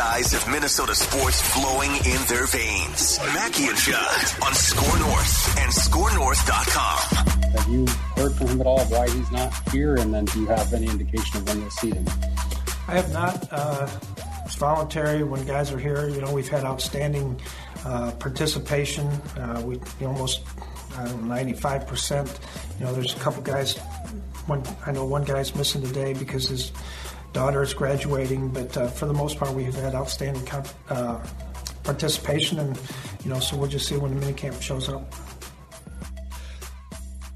These two guys have Minnesota sports flowing in their veins. Mackey and Judd on SKOR North and SKORNorth.com. Have you heard from him at all why he's not here? And then do you have any indication of when you'll see him? I have not. Uh, it's voluntary when guys are here. You know, we've had outstanding uh, participation. Uh, we almost I don't know, 95%. You know, there's a couple guys. One I know one guy's missing today because his daughter is graduating, but uh, for the most part, we've had outstanding comp- uh, participation, and you know, so we'll just see when the minicamp shows up.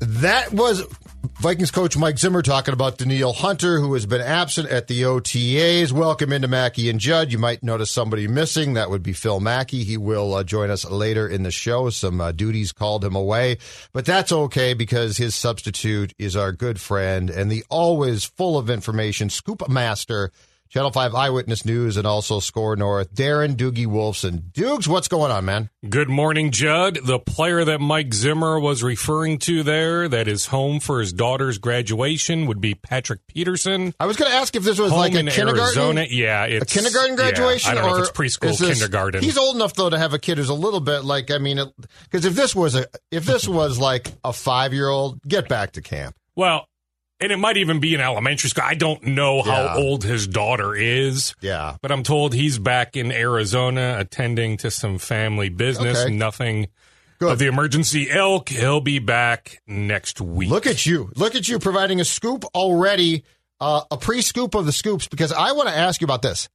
That was Vikings coach Mike Zimmer talking about Danielle Hunter, who has been absent at the OTAs. Welcome into Mackey and Judd. You might notice somebody missing. That would be Phil Mackey. He will uh, join us later in the show. Some uh, duties called him away, but that's okay because his substitute is our good friend and the always full of information scoop master. Channel 5 Eyewitness News and also SKOR North. Darren Doogie Wolfson. Dukes, what's going on, man? Good morning, Judd. The player that Mike Zimmer was referring to there that is home for his daughter's graduation would be Patrick Peterson. I was going to ask if this was home like a in kindergarten. Arizona. Yeah, a it's kindergarten graduation Yeah, I don't or know if it's preschool, this- kindergarten. He's old enough though to have a kid who's a little bit like I mean, because if this was a if this was like a five year old, get back to camp. well, and it might even be in elementary school. I don't know how Yeah. old his daughter is. Yeah. But I'm told he's back in Arizona attending to some family business. Okay. Nothing Good. of the emergency ilk. He'll be back next week. Look at you. Look at you providing a scoop already, uh, a pre scoop of the scoops, because I want to ask you about this.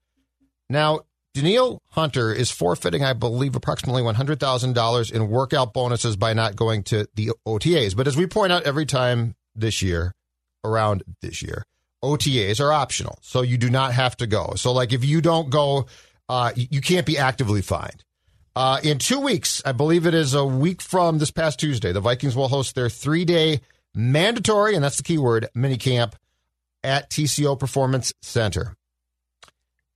Now, Danielle Hunter is forfeiting, I believe, approximately $100,000 in workout bonuses by not going to the OTAs. But as we point out every time this year, around this year, OTAs are optional. So you do not have to go. So, like, if you don't go, uh, you can't be actively fined. Uh, in two weeks, I believe it is a week from this past Tuesday, the Vikings will host their three day mandatory, and that's the key word, mini camp at TCO Performance Center.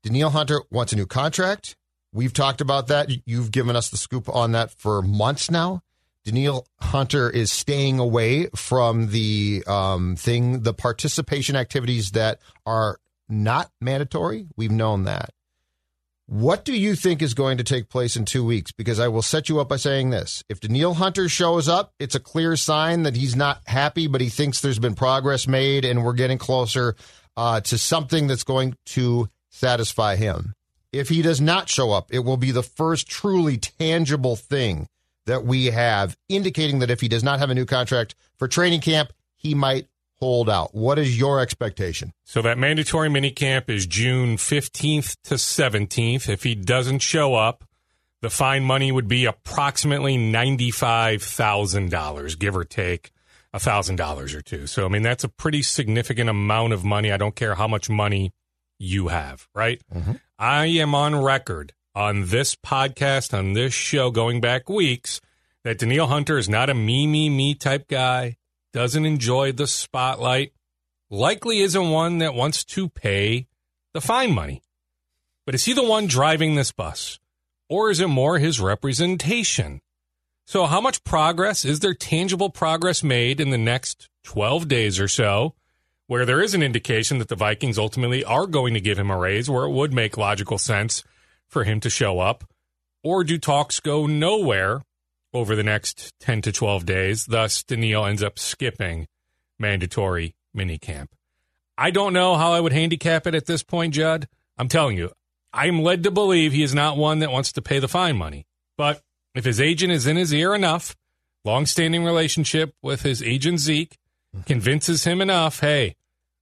Danielle Hunter wants a new contract. We've talked about that. You've given us the scoop on that for months now. Danielle Hunter is staying away from the um, thing, the participation activities that are not mandatory. We've known that. What do you think is going to take place in two weeks? Because I will set you up by saying this. If Danielle Hunter shows up, it's a clear sign that he's not happy, but he thinks there's been progress made and we're getting closer uh, to something that's going to satisfy him. If he does not show up, it will be the first truly tangible thing that we have indicating that if he does not have a new contract for training camp, he might hold out. What is your expectation? So that mandatory minicamp is June 15th to 17th. If he doesn't show up, the fine money would be approximately $95,000, give or take a $1,000 or two. So, I mean, that's a pretty significant amount of money. I don't care how much money you have, right? Mm-hmm. I am on record on this podcast, on this show, going back weeks, that Danielle Hunter is not a me, me, me type guy, doesn't enjoy the spotlight, likely isn't one that wants to pay the fine money. But is he the one driving this bus? Or is it more his representation? So, how much progress is there tangible progress made in the next 12 days or so where there is an indication that the Vikings ultimately are going to give him a raise, where it would make logical sense for him to show up? Or do talks go nowhere over the next 10 to 12 days? Thus, Danielle ends up skipping mandatory minicamp. I don't know how I would handicap it at this point, Judd. I'm telling you, I'm led to believe he is not one that wants to pay the fine money. But if his agent is in his ear enough, long-standing relationship with his agent Zeke convinces him enough, hey,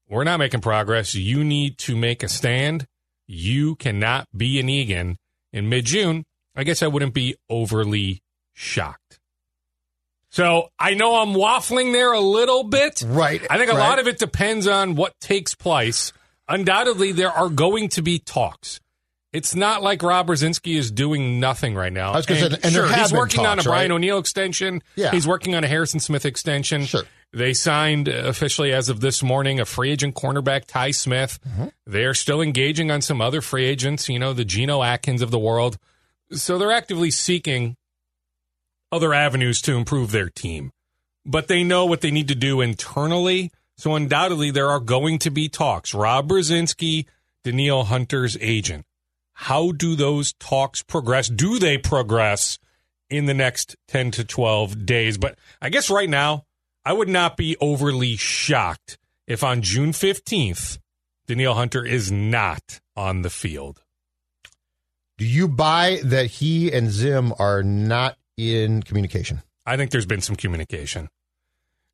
we're not making progress. You need to make a stand. You cannot be an Egan in mid-June. I guess I wouldn't be overly shocked. So I know I'm waffling there a little bit. Right, I think a right. lot of it depends on what takes place. Undoubtedly, there are going to be talks. It's not like Rob Brzezinski is doing nothing right now. I was gonna say, and sure, he's working on a Brian right? O'Neill extension. Yeah. He's working on a Harrison Smith extension. Sure. They signed officially as of this morning a free agent cornerback, Ty Smith. Mm-hmm. They're still engaging on some other free agents, you know, the Geno Atkins of the world. So they're actively seeking other avenues to improve their team. But they know what they need to do internally. So undoubtedly there are going to be talks. Rob Brzezinski, Danielle Hunter's agent. How do those talks progress? Do they progress in the next 10 to 12 days? But I guess right now, I would not be overly shocked if on June 15th, Danielle Hunter is not on the field. Do you buy that he and Zim are not in communication? I think there's been some communication.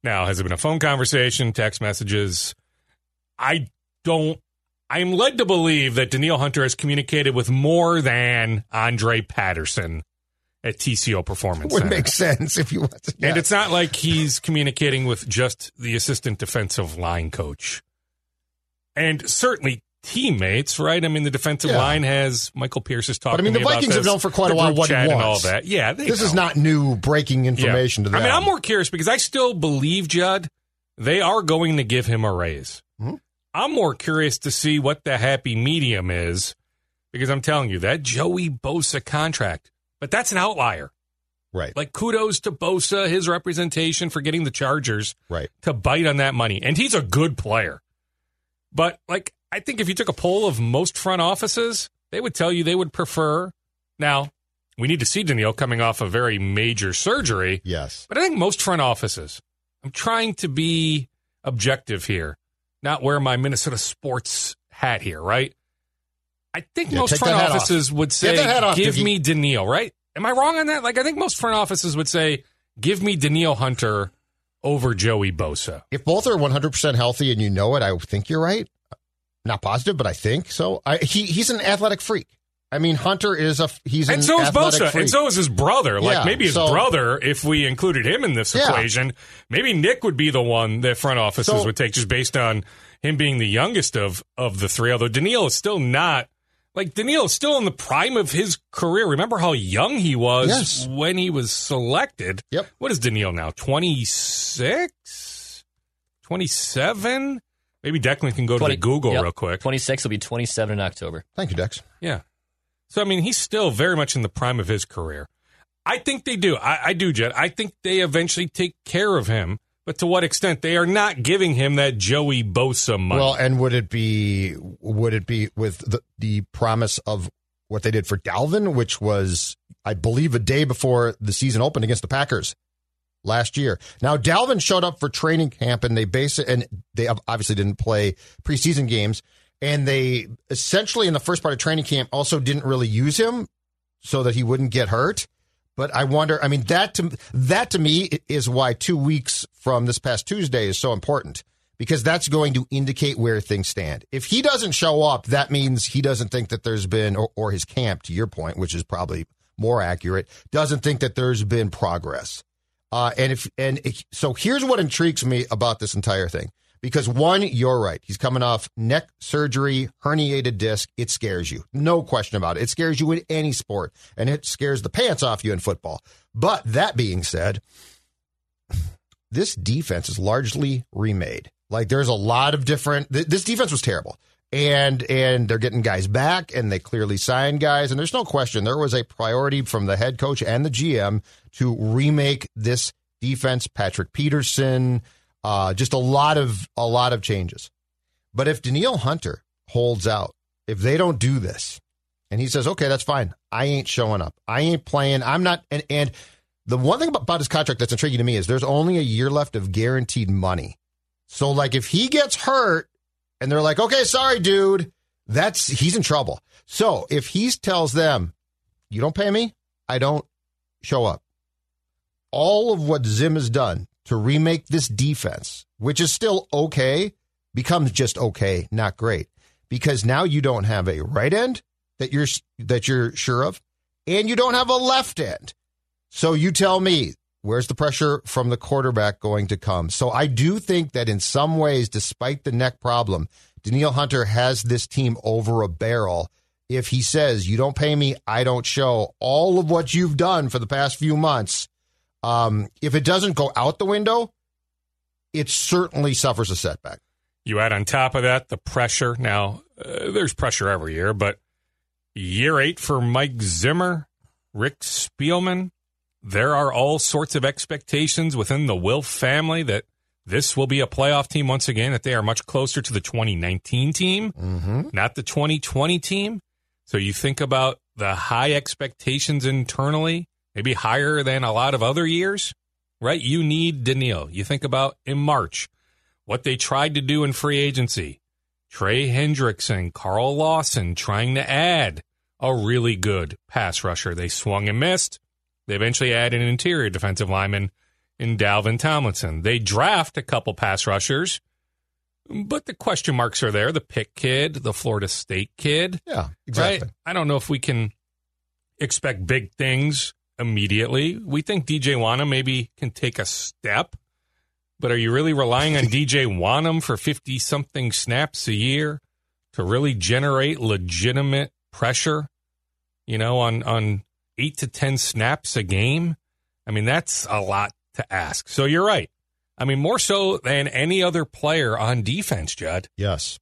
Now, has it been a phone conversation, text messages? I don't. I'm led to believe that Danielle Hunter has communicated with more than Andre Patterson at TCO Performance Would Center. make sense if you want to. And it's not like he's communicating with just the assistant defensive line coach. And certainly teammates, right? I mean, the defensive Yeah. line has Michael Pierce is talking. But I mean, the me Vikings have known for quite a while what he chat and all that. Yeah, this is not new breaking information to them. I mean, I'm more curious because I still believe, Judd, they are going to give him a raise. Hmm? I'm more curious to see what the happy medium is because I'm telling you, that Joey Bosa contract, but that's an outlier. right, Like, kudos to Bosa, his representation for getting the Chargers right. to bite on that money. And he's a good player. But, like, I think if you took a poll of most front offices, they would tell you they would prefer. Now, we need to see Danielle coming off a very major surgery. Yes. But I think most front offices, I'm trying to be objective here, not wear my Minnesota sports hat here, right? I think Yeah, most front hat off. offices would say, off, give me Danielle, right? Am I wrong on that? Like, I think most front offices would say, give me Danielle Hunter over Joey Bosa. If both are 100% healthy and you know it, I think you're right. Not positive, but I think so. I, he he's an athletic freak. I mean, Hunter is a he's And an so is Bosa, freak. and so is his brother. Like Yeah, maybe his so- brother, if we included him in this Yeah. equation, maybe Nick would be the one that front offices So- would take just based on him being the youngest of of the three. Although Danielle is still not like Danielle is still in the prime of his career. Remember how young he was Yes. when he was selected. Yep. What is Danielle now? 26? 27? Maybe Declan can go to 20 the Google yep. real quick. 26 will be 27 in October. Thank you, Dex. Yeah. So I mean, he's still very much in the prime of his career. I think they do. I, I do, Jed. I think they eventually take care of him, but to what extent? They are not giving him that Joey Bosa money. Well, and would it be would it be with the, the promise of what they did for Dalvin, which was I believe a day before the season opened against the Packers last year. Now Dalvin showed up for training camp and they base and they obviously didn't play preseason games, and they essentially in the first part of training camp also didn't really use him so that he wouldn't get hurt. But I wonder. I mean, that to that to me is why two weeks from this past Tuesday is so important because that's going to indicate where things stand. If he doesn't show up, that means he doesn't think that there's been, or, or his camp, to your point, which is probably more accurate, doesn't think that there's been progress. Uh, and if and it, so, here's what intrigues me about this entire thing. Because one, you're right. He's coming off neck surgery, herniated disc. It scares you. No question about it. It scares you in any sport, and it scares the pants off you in football. But that being said, this defense is largely remade. Like there's a lot of different. Th- this defense was terrible, and and they're getting guys back, and they clearly signed guys, and there's no question there was a priority from the head coach and the GM to remake this defense. Patrick Peterson, uh, just a lot of a lot of changes. But if Danielle Hunter holds out, if they don't do this, and he says, "Okay, that's fine. I ain't showing up. I ain't playing. I'm not." And and the one thing about, about his contract that's intriguing to me is there's only a year left of guaranteed money. So like if he gets hurt and they're like, "Okay, sorry, dude," That's he's in trouble. So if he tells them, "You don't pay me, I don't show up," all of what Zim has done to remake this defense, which is still okay, becomes just okay, not great, because now you don't have a right end that you're that you're sure of, and you don't have a left end. So you tell me where's the pressure from the quarterback going to come? So I do think that in some ways, despite the neck problem, Danielle Hunter has this team over a barrel. If he says, You don't pay me, I don't show all of what you've done for the past few months, um, if it doesn't go out the window, it certainly suffers a setback. You add on top of that the pressure. Now, uh, there's pressure every year, but year eight for Mike Zimmer, Rick Spielman, there are all sorts of expectations within the Wilf family that this will be a playoff team once again, that they are much closer to the 2019 team, mm-hmm. not the 2020 team. So you think about the high expectations internally, maybe higher than a lot of other years, right? You need Danielle. You think about in March, what they tried to do in free agency. Trey Hendrickson, Carl Lawson trying to add a really good pass rusher. They swung and missed. They eventually add an interior defensive lineman in Dalvin Tomlinson. They draft a couple pass rushers, but the question marks are there. The Pitt kid, the Florida State kid. Yeah, exactly. Right? I don't know if we can expect big things immediately. We think DJ Wonnum maybe can take a step, but are you really relying on DJ Wonnum for 50 something snaps a year to really generate legitimate pressure, you know, on, on eight to 10 snaps a game. I mean, that's a lot to ask. So you're right. I mean, more so than any other player on defense, Judd. Yes.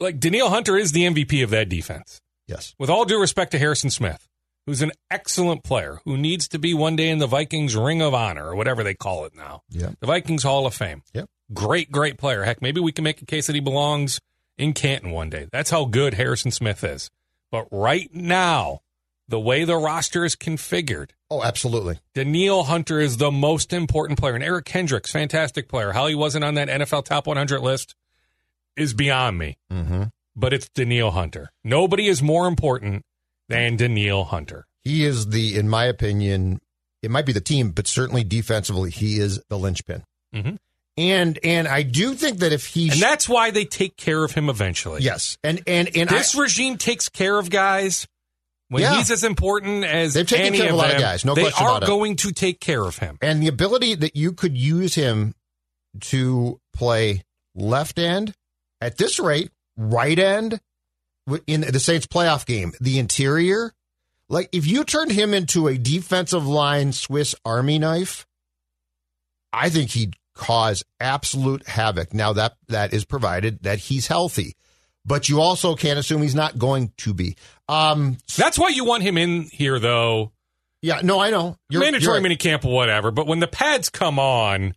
Like Danielle Hunter is the MVP of that defense. Yes. With all due respect to Harrison Smith, who's an excellent player who needs to be one day in the Vikings Ring of Honor or whatever they call it now. Yeah. The Vikings Hall of Fame. Yep. Great, great player. Heck, maybe we can make a case that he belongs in Canton one day. That's how good Harrison Smith is. But right now, the way the roster is configured. Oh, absolutely. Danielle Hunter is the most important player. And Eric Kendricks, fantastic player. How he wasn't on that NFL top 100 list is beyond me. Mm-hmm. But it's Danielle Hunter. Nobody is more important than Danielle Hunter. He is the, in my opinion, it might be the team, but certainly defensively, he is the linchpin. Mm-hmm. And and I do think that if he and that's why they take care of him eventually. Yes, and and and this I, regime takes care of guys when Yeah. he's as important as They've taken any care of a lot of guys, no they question are about it. going to take care of him. and the ability that you could use him to play left end at this rate, right end in the Saints playoff game, the interior. Like if you turned him into a defensive line Swiss Army knife, I think he'd cause absolute havoc. Now that that is provided that he's healthy, but you also can't assume he's not going to be. Um, That's why you want him in here, though. yeah, no, I know. You're, mandatory you're right. minicamp or whatever. But when the pads come on,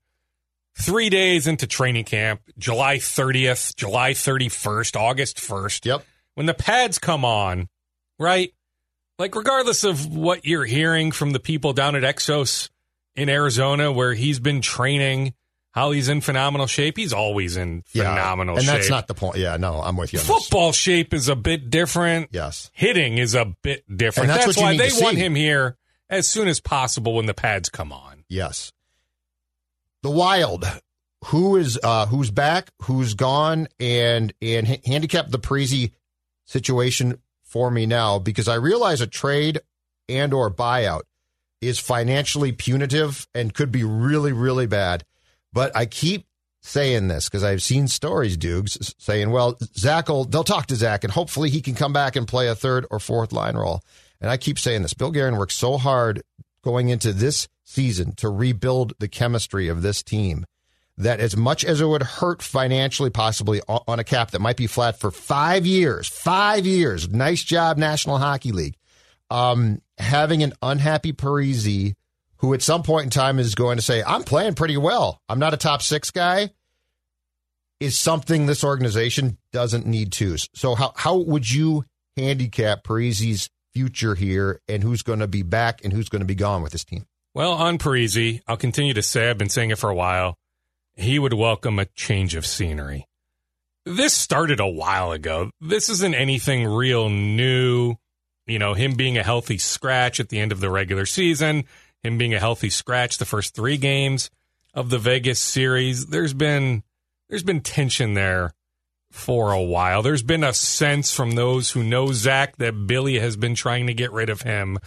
three days into training camp, July 30th, July 31st, August 1st. Yep. When the pads come on, right? Like, regardless of what you're hearing from the people down at Exos in Arizona, where he's been training, how he's in phenomenal shape, he's always in Yeah, phenomenal and shape. that's not the point. Yeah, no, I'm with you. On this. Football shape is a bit different. Yes. Hitting is a bit different. And that's that's why they want him here as soon as possible when the pads come on. Yes. The Wild, who is uh who's back, who's gone, and and ha- handicap the Parise situation for me now because I realize a trade and or buyout is financially punitive and could be really really bad. But I keep saying this because I've seen stories, Dukes, saying, well, Zach will, they'll talk to Zach and hopefully he can come back and play a third or fourth line role. And I keep saying this. Bill Guerin worked so hard going into this season to rebuild the chemistry of this team that as much as it would hurt financially, possibly on a cap that might be flat for five years, five years, nice job, National Hockey League. Um, having an unhappy Parise who at some point in time is going to say, I'm playing pretty well. I'm not a top six guy, is something this organization doesn't need to. So how, how would you handicap Parise's future here and who's going to be back and who's going to be gone with this team? Well, on Parise, I'll continue to say, I've been saying it for a while, he would welcome a change of scenery. this started a while ago. This isn't anything real new. You know, him being a healthy scratch at the end of the regular season, him being a healthy scratch the first three games of the Vegas series. There's been there's been tension there for a while. There's been a sense from those who know Zach that Billy has been trying to get rid of him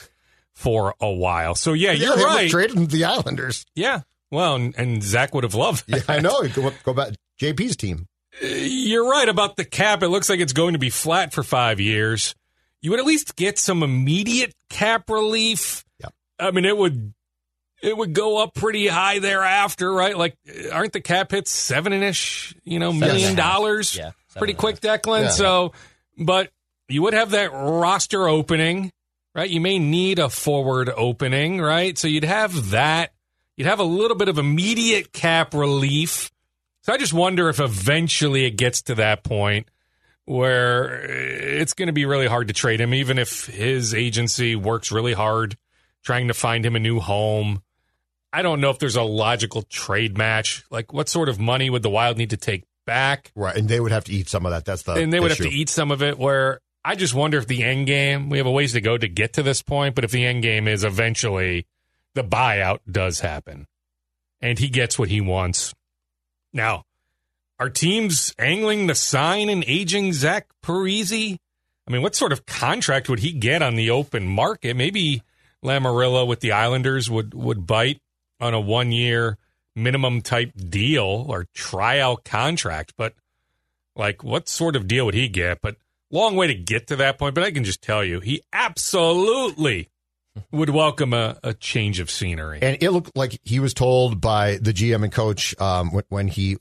for a while. So yeah, Yeah, you're right. Traded the Islanders. Yeah. Well, and, and Zach would have loved that. Yeah, I know. Go, go back. JP's team. Uh, you're right about the cap. It looks like it's going to be flat for five years. You would at least get some immediate cap relief. Yep. I mean, it would it would go up pretty high thereafter, right? Like, aren't the cap hits seven ish, you know, Seven million and a half. dollars? Yeah, pretty quick, Declan. Yeah. So, but you would have that roster opening, right? You may need a forward opening, right? So you'd have that. You'd have a little bit of immediate cap relief. So I just wonder if eventually it gets to that point where it's going to be really hard to trade him, even if his agency works really hard trying to find him a new home. I don't know if there's a logical trade match. Like, what sort of money would the Wild need to take back? Right, and they would have to eat some of that. That's the and they would have to eat some of it. Where I just wonder if the end game, we have a ways to go to get to this point, but if the end game is eventually the buyout does happen and he gets what he wants. Now, are teams angling to sign an aging Zach Parise? I mean, what sort of contract would he get on the open market? Maybe Lamoriello with the Islanders would, would bite on a one year minimum type deal or tryout contract, but like what sort of deal would he get? But long way to get to that point. But I can just tell you, he absolutely would welcome a, a change of scenery. And it looked like he was told by the GM and coach um, when, when he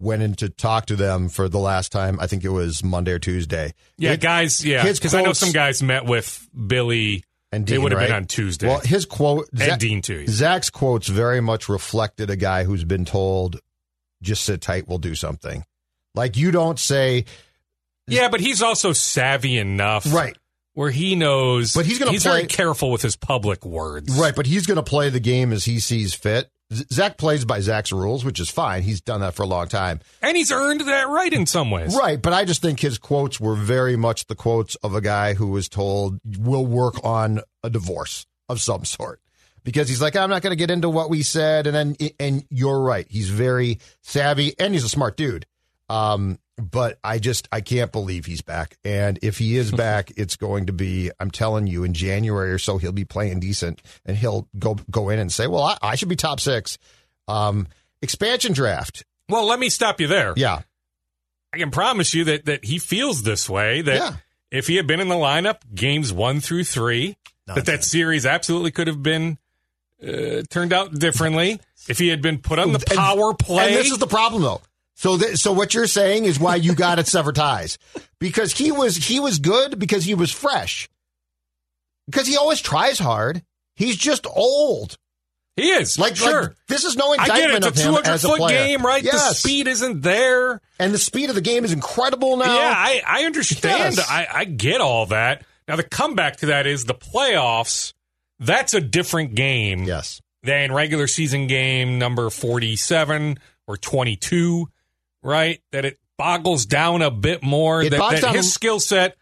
went in to talk to them for the last time. I think it was Monday or Tuesday. yeah, It- guys. Yeah, because I know some guys met with Billy. and they Dean, would have been on Tuesday. Well, his quote and Zach, Dean too. Zach's quotes very much reflected a guy who's been told, "Just sit tight, we'll do something." Like you don't say, Yeah, but he's also savvy enough, right, where he knows. But he's gonna he's play- very careful with his public words. right, but he's going to play the game as he sees fit. Zach plays by Zach's rules, which is fine. He's done that for a long time. and he's earned that right in some ways. Right, but I just think his quotes were very much the quotes of a guy who was told we'll work on a divorce of some sort. Because he's like, I'm not going to get into what we said, and then and you're right. He's very savvy and he's a smart dude. Um, but I just I can't believe he's back. And if he is back, it's going to be I'm telling you in January or so he'll be playing decent and he'll go go in and say, well, I, I should be top six. Um, expansion draft, Well, let me stop you there. yeah, I can promise you that that he feels this way. That Yeah. if he had been in the lineup games one through three, that that series absolutely could have been uh, turned out differently. If he had been put on the And- power play, And this is the problem, though. So, th- so what you're saying is why you got to sever ties because he was he was good because he was fresh. Because he always tries hard. He's just old. he is Like, sure. like, this is no I get it. indictment It's a of him 200 as a foot game, right? The speed isn't there. and the speed of the game is incredible now. Yeah, I, I understand. Yes. I, I get all that. Now, the comeback to that is the playoffs. That's a different game yes. than regular season game number 47 or 22, right? That it boggles down a bit more. It that that down- his skill set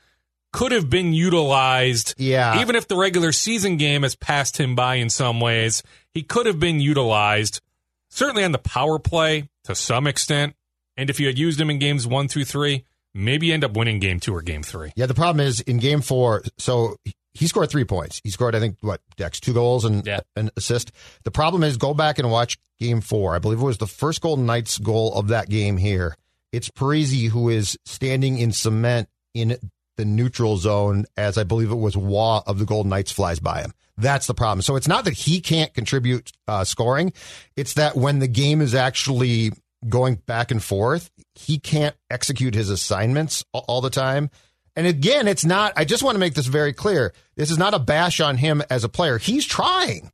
could have been utilized. Yeah. Even if the regular season game has passed him by in some ways, he could have been utilized, certainly on the power play to some extent. And if you had used him in games one through three, maybe end up winning game two or game three. Yeah. The problem is in game four. So he scored three points. He scored, I think, what Dex two goals and Yeah. an assist. The problem is go back and watch game four. I believe it was the first Golden Knights goal of that game here. It's Parise who is standing in cement in the neutral zone as I believe it was Waugh of the Golden Knights flies by him. That's the problem. So it's not that he can't contribute uh, scoring. It's that when the game is actually going back and forth, he can't execute his assignments all the time. And again, it's not, I just want to make this very clear. This is not a bash on him as a player. He's trying.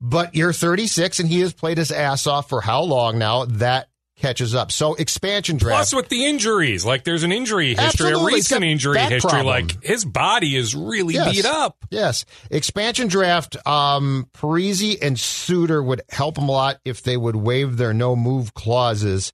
But you're 36 and he has played his ass off for how long now? That catches up. So expansion draft. Plus, with the injuries, like there's an injury history, Absolutely. a recent injury history. problem. Like his body is really Yes. beat up. Yes. Expansion draft, um, Parise and Suter would help him a lot if they would waive their no move clauses.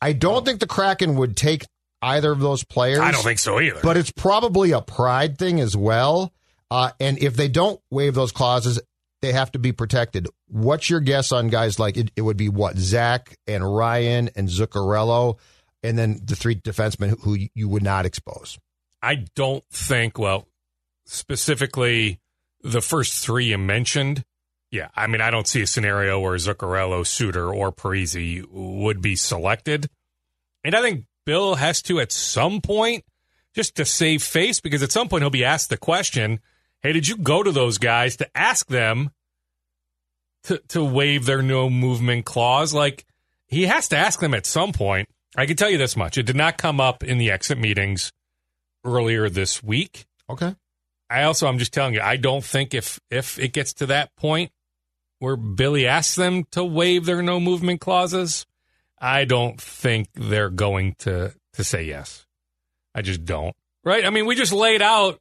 I don't think the Kraken would take either of those players. I don't think so either. But it's probably a pride thing as well. Uh, and if they don't waive those clauses, they have to be protected. What's your guess on guys like it, it would be what Zach and Ryan and Zuccarello, and then the three defensemen who, who you would not expose? I don't think. Well, specifically the first three you mentioned. Yeah, I mean, I don't see a scenario where Zuccarello, Suter, or Parise would be selected. And I think Bill has to at some point just to save face because at some point he'll be asked the question, "Hey, did you go to those guys to ask them to to waive their no movement clause?" Like he has to ask them at some point. I can tell you this much: it did not come up in the exit meetings earlier this week. Okay. I also, I'm just telling you, I don't think if if it gets to that point where Billy asks them to waive their no movement clauses, I don't think they're going to to say yes. I just don't. Right? I mean, we just laid out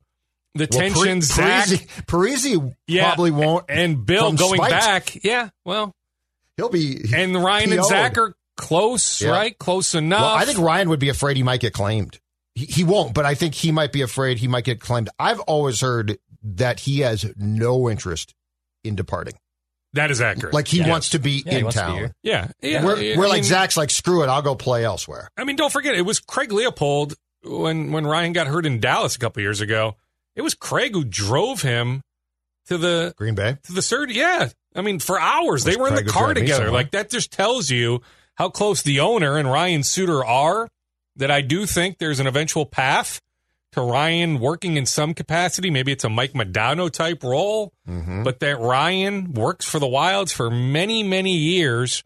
the Well, tensions. Par- Parise, Parise yeah, probably won't. and Bill going spite. back. Yeah, well, He'll be. and Ryan and PO'd. Zach are close, Yeah. right? Close enough. Well, I think Ryan would be afraid he might get claimed. He, he won't, but I think he might be afraid he might get claimed. I've always heard that he has no interest in departing. That is accurate. Like he Yeah. wants to be Yeah, in wants to be town. here. Yeah, yeah. Where, I like mean- Zach's like, screw it, I'll go play elsewhere. I mean, don't forget, it was Craig Leopold when when Ryan got hurt in Dallas a couple years ago. It was Craig who drove him to the Green Bay. to the third. Yeah, I mean, for hours they Was were in the car together. Like that just tells you how close the owner and Ryan Suter are. That I do think there's an eventual path to Ryan working in some capacity. Maybe it's a Mike Modano type role, Mm-hmm. but that Ryan works for the Wilds for many, many years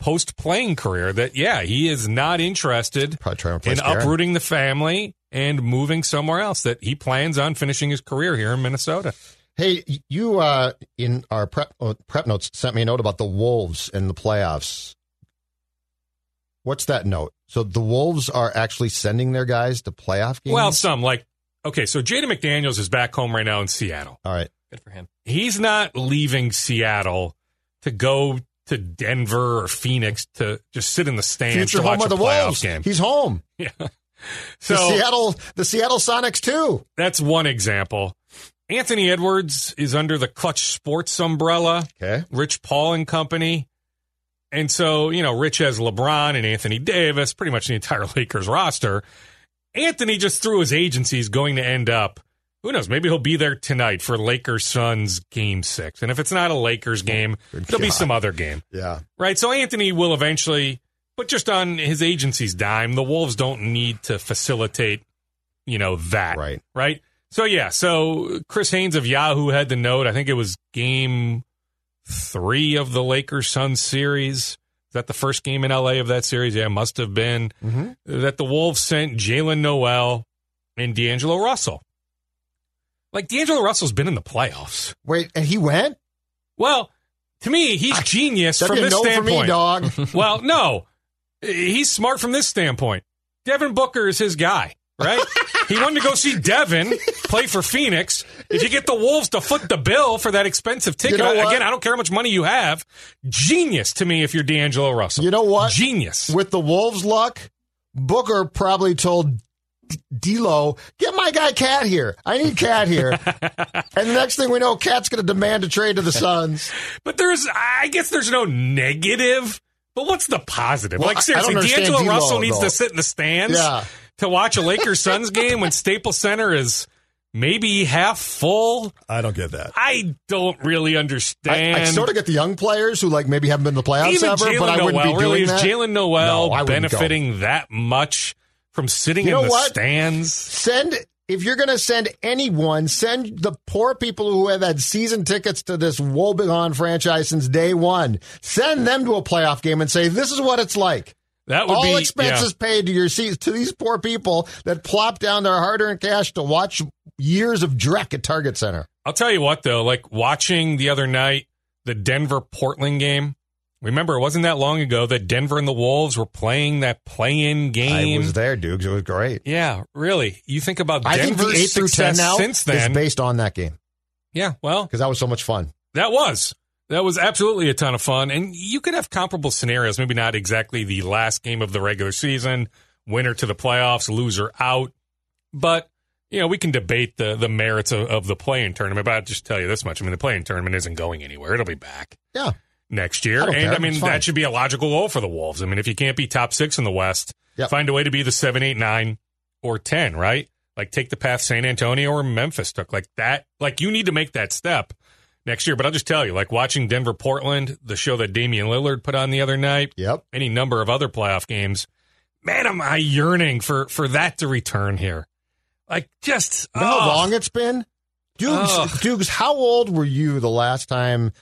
post playing career. That, yeah, he is not interested Probably trying to replace in uprooting the family and moving somewhere else. That he plans on finishing his career here in Minnesota. Hey, you uh, in our prep uh, prep notes sent me a note about the Wolves in the playoffs. What's that note? So the Wolves are actually sending their guys to playoff games. Well, some like okay, so Jaden McDaniels is back home right now in Seattle. all right. Good for him. He's not leaving Seattle to go to Denver or Phoenix to just sit in the stands Future to watch home of a the playoff Wolves. game. He's home. Yeah. The So Seattle, the Seattle Sonics too. that's one example. Anthony Edwards is under the Clutch Sports umbrella. Okay. Rich Paul and company. And so, you know, Rich has LeBron and Anthony Davis, pretty much the entire Lakers roster. Anthony just through his agency is going to end up, who knows, maybe he'll be there tonight for Lakers Suns game six. And if it's not a Lakers game, Good there'll be some other game, Yeah. right? So Anthony will eventually, but just on his agency's dime, the Wolves don't need to facilitate, you know, that Right. right? So yeah, so Chris Haynes of Yahoo had the note. I think it was game three of the Lakers Suns series. Is that the first game in LA of that series? Yeah, must have been. Mhm. That the Wolves sent Jaylen Nowell and D'Angelo Russell. Like D'Angelo Russell's been in the playoffs. Wait, and he went? Well, to me, he's genius from this no for standpoint. me, dog. Well, no, he's smart from this standpoint. Devin Booker is his guy, right? he wanted to go see Devin play for Phoenix. If you get the Wolves to foot the bill for that expensive ticket, know again, I don't care how much money you have. Genius to me if you're D'Angelo Russell. You know what? Genius. With the Wolves' luck, Booker probably told D'Lo, "Get my guy KAT here. I need KAT here." and the next thing we know, KAT's going to demand a trade to the Suns. But there's, I guess there's no negative. But what's the positive? Well, like seriously, D'Angelo D'Lo, Russell needs though. to sit in the stands Yeah. To watch a Lakers Suns game when Staples Center is maybe half full. I don't get that. I don't really understand. I sort of get the young players who like maybe haven't been to the playoffs Even ever, Jaylen but I wouldn't be doing is that. Jaylen Nowell I wouldn't go. benefiting that much from sitting You in know the what? stands? Send if you're going to send anyone, send the poor people who have had season tickets to this woebegone franchise since day one. Send them to a playoff game and say, "This is what it's like." That would All be expenses paid to your seats to these poor people that plop down their hard-earned cash to watch years of dreck at Target Center. I'll tell you what, though, like watching the other night the Denver Portland game. Remember, it wasn't that long ago that Denver and the Wolves were playing that play-in game. I was there, Dukes. It was great. Yeah, really. You think about I think the eight through ten now since then. is based on that game yeah, well, because that was so much fun. That was. That was absolutely a ton of fun. And you could have comparable scenarios, maybe not exactly the last game of the regular season winner to the playoffs, loser out. But you know, we can debate the the merits of, of the play-in tournament. But I'll just tell you this much: I mean, the play-in tournament isn't going anywhere; it'll be back Yeah. next year. I and care. I mean, that should be a logical goal for the Wolves. I mean, if you can't be top six in the West, Yep. find a way to be the seven, eight, nine, or ten. Right? Like take the path San Antonio or Memphis took. Like that. Like you need to make that step next year. But I'll just tell you, like watching Denver, Portland, the show that Damian Lillard put on the other night Yep. any number of other playoff games. Man, am I yearning for for that to return here? Like just You know how long it's been? Dukes. Dukes, how old were you the last time,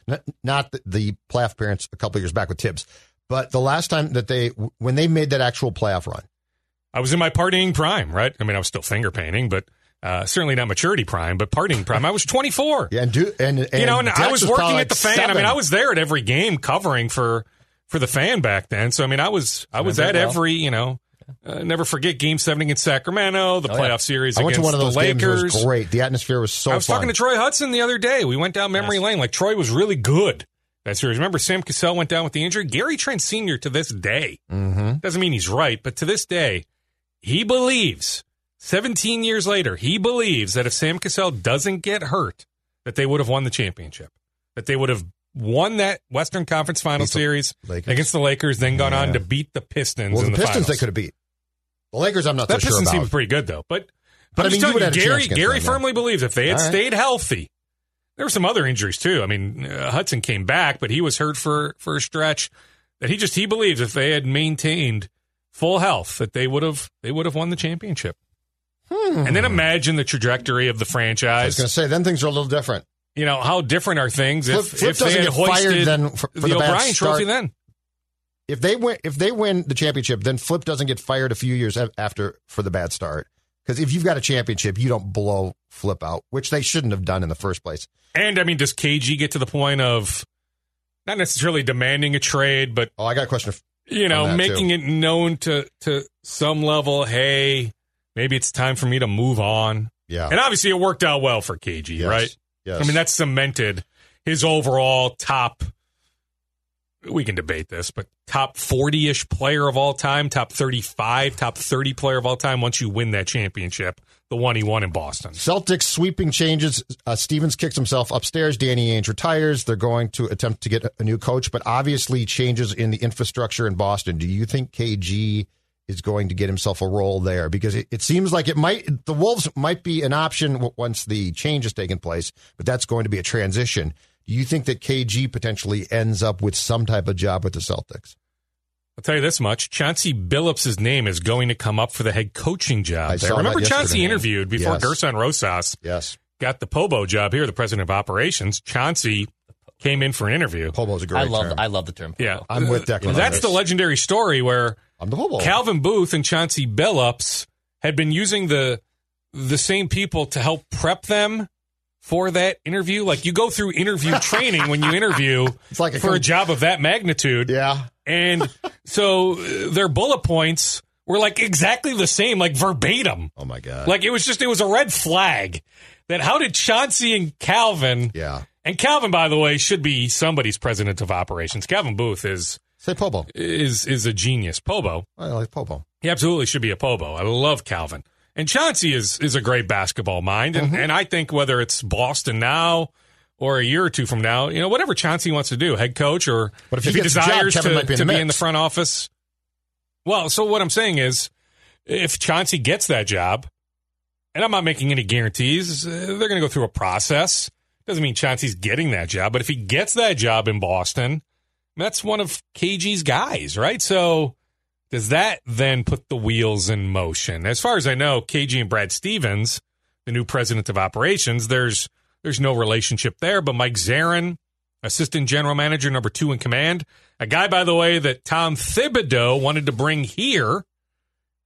not the, the playoff appearance a couple years back with Thibs, but the last time that they, when they made that actual playoff run? I was in my partying prime, right? I mean, I was still finger painting, but uh, certainly not maturity prime, but partying prime. I was 24. Yeah, and, Du- and, and you know, and Dex I was probably working like at the fan. I mean, I was there at every game covering for for the fan back then. So I mean, I was I was Remember at well. every you know. Uh, never forget Game Seven against Sacramento, the Oh, yeah. playoff series I went to against one of those the games. Lakers. It was great. The atmosphere was so I was fun. talking to Troy Hudson the other day. We went down memory Yes. lane. Like Troy was really good that series. Remember Sam Cassell went down with the injury. Gary Trent Sr. to this day mm-hmm. doesn't mean he's right, but to this day, he believes. 17 years later, he believes that if Sam Cassell doesn't get hurt, that they would have won the championship. That they would have won that Western Conference Final the Series Lakers. against the Lakers, then gone on to beat the Pistons Well, in the the, Pistons finals. they could have beat. The Lakers, I'm not That so sure Pistons about. seems pretty good though. But, But, I'm I mean, you you, have a chance Gary Gary them, yeah. firmly believes if they had right. stayed healthy, there were some other injuries too. I mean, uh, Hudson came back, but he was hurt for for a stretch. That he just he believes if they had maintained full health, that they would have they would have won the championship. And then imagine the trajectory of the Hmm. I was franchise. going to say, then things are a little different. You know how different are things if, Flip- if doesn't get fired then for- for the, the O'Brien Trophy? Then If they win, if they win the championship, then Flip doesn't get fired a few years after for the bad start. Because if you've got a championship, you don't blow Flip out, which they shouldn't have done in the first place. and I mean, does KG get to the point of not necessarily demanding a trade, but Oh, I got a question. you know, making it known to to some level, hey, maybe it's time for me to move on. Yeah, And obviously, it worked out well for KG, Yes. right? Yes. I mean, that cemented his overall top. We can debate this, but top forty-ish player of all time, top thirty-five, top thirty player of all time. Once you win that championship, the one he won in Boston. Celtics sweeping changes. Uh, Stevens kicks himself upstairs. Danny Ainge retires. They're going to attempt to get a new coach, but obviously changes in the infrastructure in Boston. Do you think KG is going to get himself a role there? Because it, it seems like it might. The Wolves might be an option once the change has taken place, but that's going to be a transition. Do you think that KG potentially ends up with some type of job with the Celtics? I'll tell you this much: Chauncey Billups' name is going to come up for the head coaching job. I there. saw that Remember, Chauncey interviewed before Yes. Gersson Rosas Yes, got the Pobo job here, the president of operations. Chauncey came in for an interview. Pobo's a great I love term. I love the term. Yeah, I'm with Declan That's the legendary story where I'm the Pobo. Calvin Booth and Chauncey Billups had been using the the same people to help prep them for that interview. Like you go through interview training when you interview It's like a for a job of that magnitude. yeah. And so uh, their bullet points were like exactly the same, like verbatim. Oh my god. Like it was just it was a red flag that how did Chauncey and Calvin yeah. and Calvin by the way should be somebody's president of operations. Calvin Booth is Say Pobo. is is a genius. Pobo. I like Pobo. He absolutely should be a Pobo. I love Calvin. And Chauncey is is a great basketball mind. And, and I think whether it's Boston now or a year or two from now, you know, whatever Chauncey wants to do, head coach or But if he he gets the job, desires to, be in to the be in the front office. Well, so what I'm saying is if Chauncey gets that job, and I'm not making any guarantees, uh, they're going to go through a process. Doesn't mean Chauncey's getting that job, but if he gets that job in Boston, that's one of KG's guys, right? So does that then put the wheels in motion? As far as I know, KG and Brad Stevens, the new president of operations, there's there's no relationship there. But Mike Zarren, assistant general manager, number two in command, a guy, by the way, that Tom Thibodeau wanted to bring here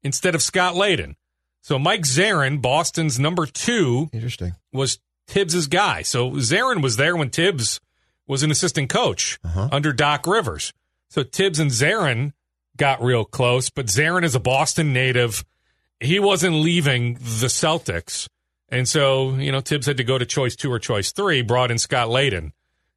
instead of Scott Layden. So Mike Zarren, Boston's number two, Interesting. was Thibs's guy. So Zarren was there when Thibs was an assistant coach Uh-huh. under Doc Rivers. So Thibs and Zarren got real close, but Zarren is a Boston native. He wasn't leaving the Celtics. And so, you know, Thibs had to go to choice two or choice three, brought in Scott Layden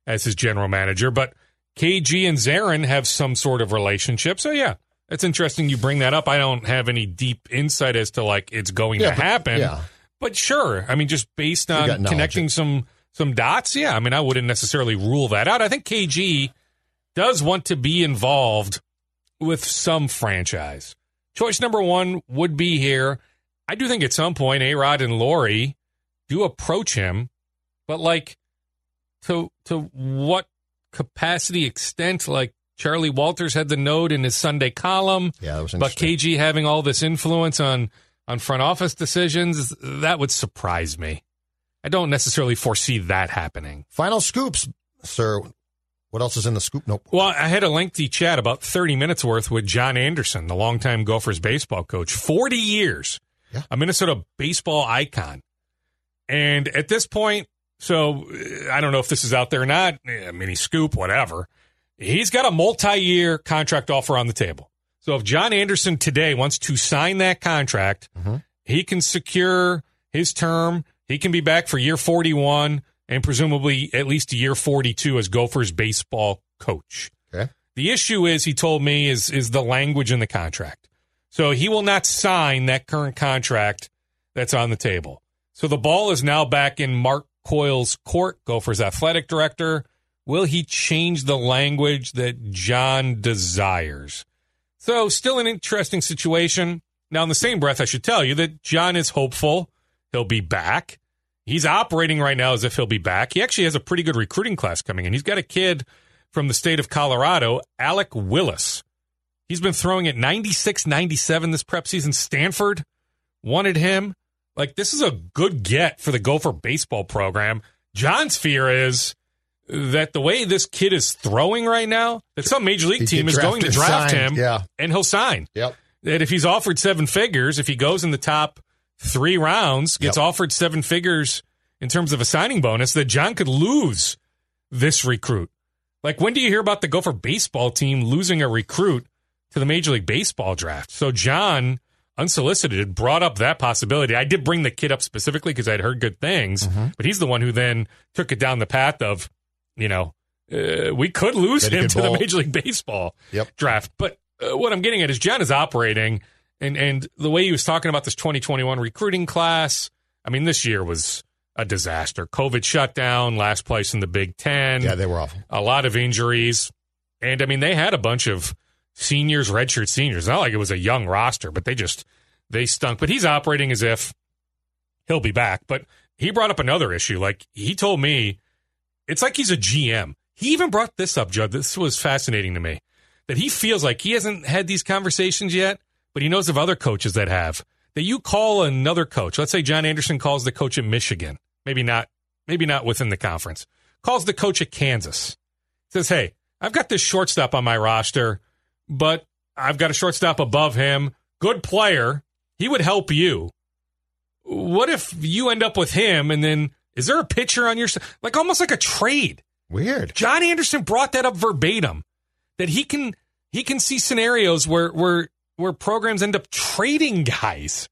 as his general manager. But KG and Zarren have some sort of relationship. So, yeah, It's interesting you bring that up. I don't have any deep insight as to like it's going Yeah, to but- happen. yeah. But sure, I mean, just based on connecting some some dots, yeah. I mean, I wouldn't necessarily rule that out. I think KG does want to be involved with some franchise. Choice number one would be here. I do think at some point, A Rod and Lori do approach him, but like to to what capacity extent? Like Charley Walters had the note in his Sunday column, Yeah, that was but. KG having all this influence on on front office decisions that would surprise me. I don't necessarily foresee that happening. Final scoops, sir. What else is in the scoop? Nope. Well, I had a lengthy chat about 30 minutes worth with John Anderson, the longtime Gophers baseball coach, 40 years, Yeah. a Minnesota baseball icon. And at this point, so I don't know if this is out there or not, eh, mini scoop, whatever. He's got a multi year contract offer on the table. So if John Anderson today wants to sign that contract, he can secure his term. He can be back for year 41 and presumably at least year 42 as Gophers baseball coach. Okay. The issue is, he told me, is is the language in the contract. So he will not sign that current contract that's on the table. So the ball is now back in Mark Coyle's court, Gophers athletic director. Will he change the language that John desires? So still an interesting situation. Now, in the same breath, I should tell you that John is hopeful he'll be back. He's operating right now as if he'll be back. He actually has a pretty good recruiting class coming in. He's got a kid from the state of Colorado, Alec Willis. He's been throwing at 96, 97 this prep season. Stanford wanted him. Like, this is a good get for the Gopher baseball program. John's fear is that the way this kid is throwing right now, that some major league team is going to draft sign, him yeah. and he'll sign. Yep. That if he's offered seven figures, if he goes in the top three rounds, gets Yep. offered seven figures in terms of a signing bonus, that John could lose this recruit. Like, when do you hear about the Gopher baseball team losing a recruit to the Major League Baseball draft? So, John, unsolicited, brought up that possibility. I did bring the kid up specifically because I'd heard good things, Mm-hmm. but he's the one who then took it down the path of, you know, uh, we could lose him to the. Major League Baseball Yep. draft. But uh, what I'm getting at is John is operating, and and the way he was talking about this 2021 recruiting class. I mean, this year was a disaster. COVID shutdown, last place in the Big Ten. Yeah, they were awful. a lot of injuries, and I mean they had a bunch of seniors, redshirt seniors. Not like it was a young roster, but they just they stunk. But he's operating as if he'll be back. But he brought up another issue. Like he told me, it's like he's a GM. He even brought this up, Judd. This was fascinating to me. That he feels like he hasn't had these conversations yet, but he knows of other coaches that have. That you call another coach. Let's say John Anderson calls the coach at Michigan. Maybe not. Maybe not within the conference. Calls the coach at Kansas. Says, "Hey, I've got this shortstop on my roster, but I've got a shortstop above him. Good player. He would help you. What if you end up with him and then is there a pitcher on your like almost like a trade? Weird. John Anderson brought that up verbatim that he can he can see scenarios where where where programs end up trading guys.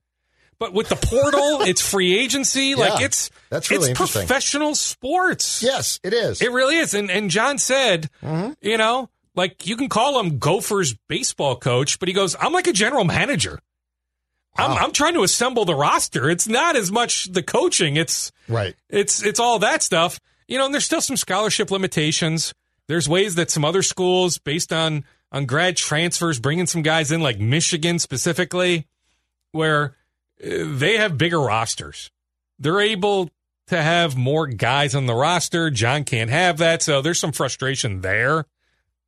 But with the portal, it's free agency. Like Yeah, it's that's really it's professional sports. Yes, it is. It really is. And and John said, mm-hmm. you know, like you can call him Gophers baseball coach, but he goes, I'm like a general manager. I'm, ah. I'm trying to assemble the roster. It's not as much the coaching. It's right. it's it's all that stuff. You know, and there's still some scholarship limitations. There's ways that some other schools, based on on grad transfers, bringing some guys in, like Michigan specifically, where uh, they have bigger rosters. They're able to have more guys on the roster. John can't have that, so there's some frustration there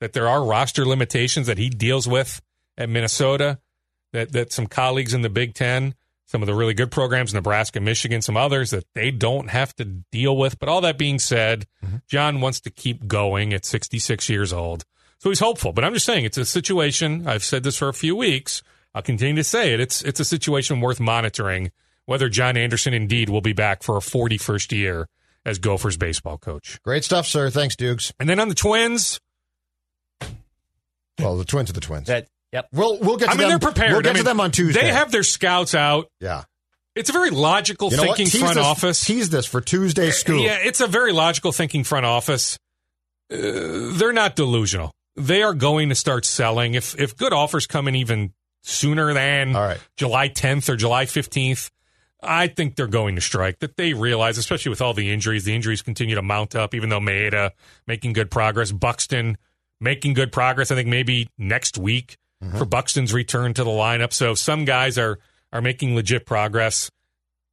that there are roster limitations that he deals with at Minnesota. That that some colleagues in the Big Ten some of the really good programs, Nebraska, Michigan, some others that they don't have to deal with. But all that being said, John wants to keep going at 66 years old. So he's hopeful. But I'm just saying it's a situation. I've said this for a few weeks. I'll continue to say it. It's it's a situation worth monitoring whether John Anderson indeed will be back for a 41st year as Gophers baseball coach. Great stuff, sir. Thanks, Dukes. And then on the Twins, Well, the twins are the twins. That yep. We'll we'll get to I mean them. they're prepared. We'll get I mean, to them on Tuesday. They have their scouts out. yeah. It's a very logical You know thinking Tease front this, office. Tease this for Tuesday scoop. Yeah, it's a very logical thinking front office. Uh, they're not delusional. They are going to start selling. If if good offers come in even sooner than right. July 10th or July 15th, I think they're going to strike. That they realize, especially with all the injuries, the injuries continue to mount up. Even though Maeda making good progress, Buxton making good progress. I think maybe next week mm-hmm. for Buxton's return to the lineup. So some guys are are making legit progress.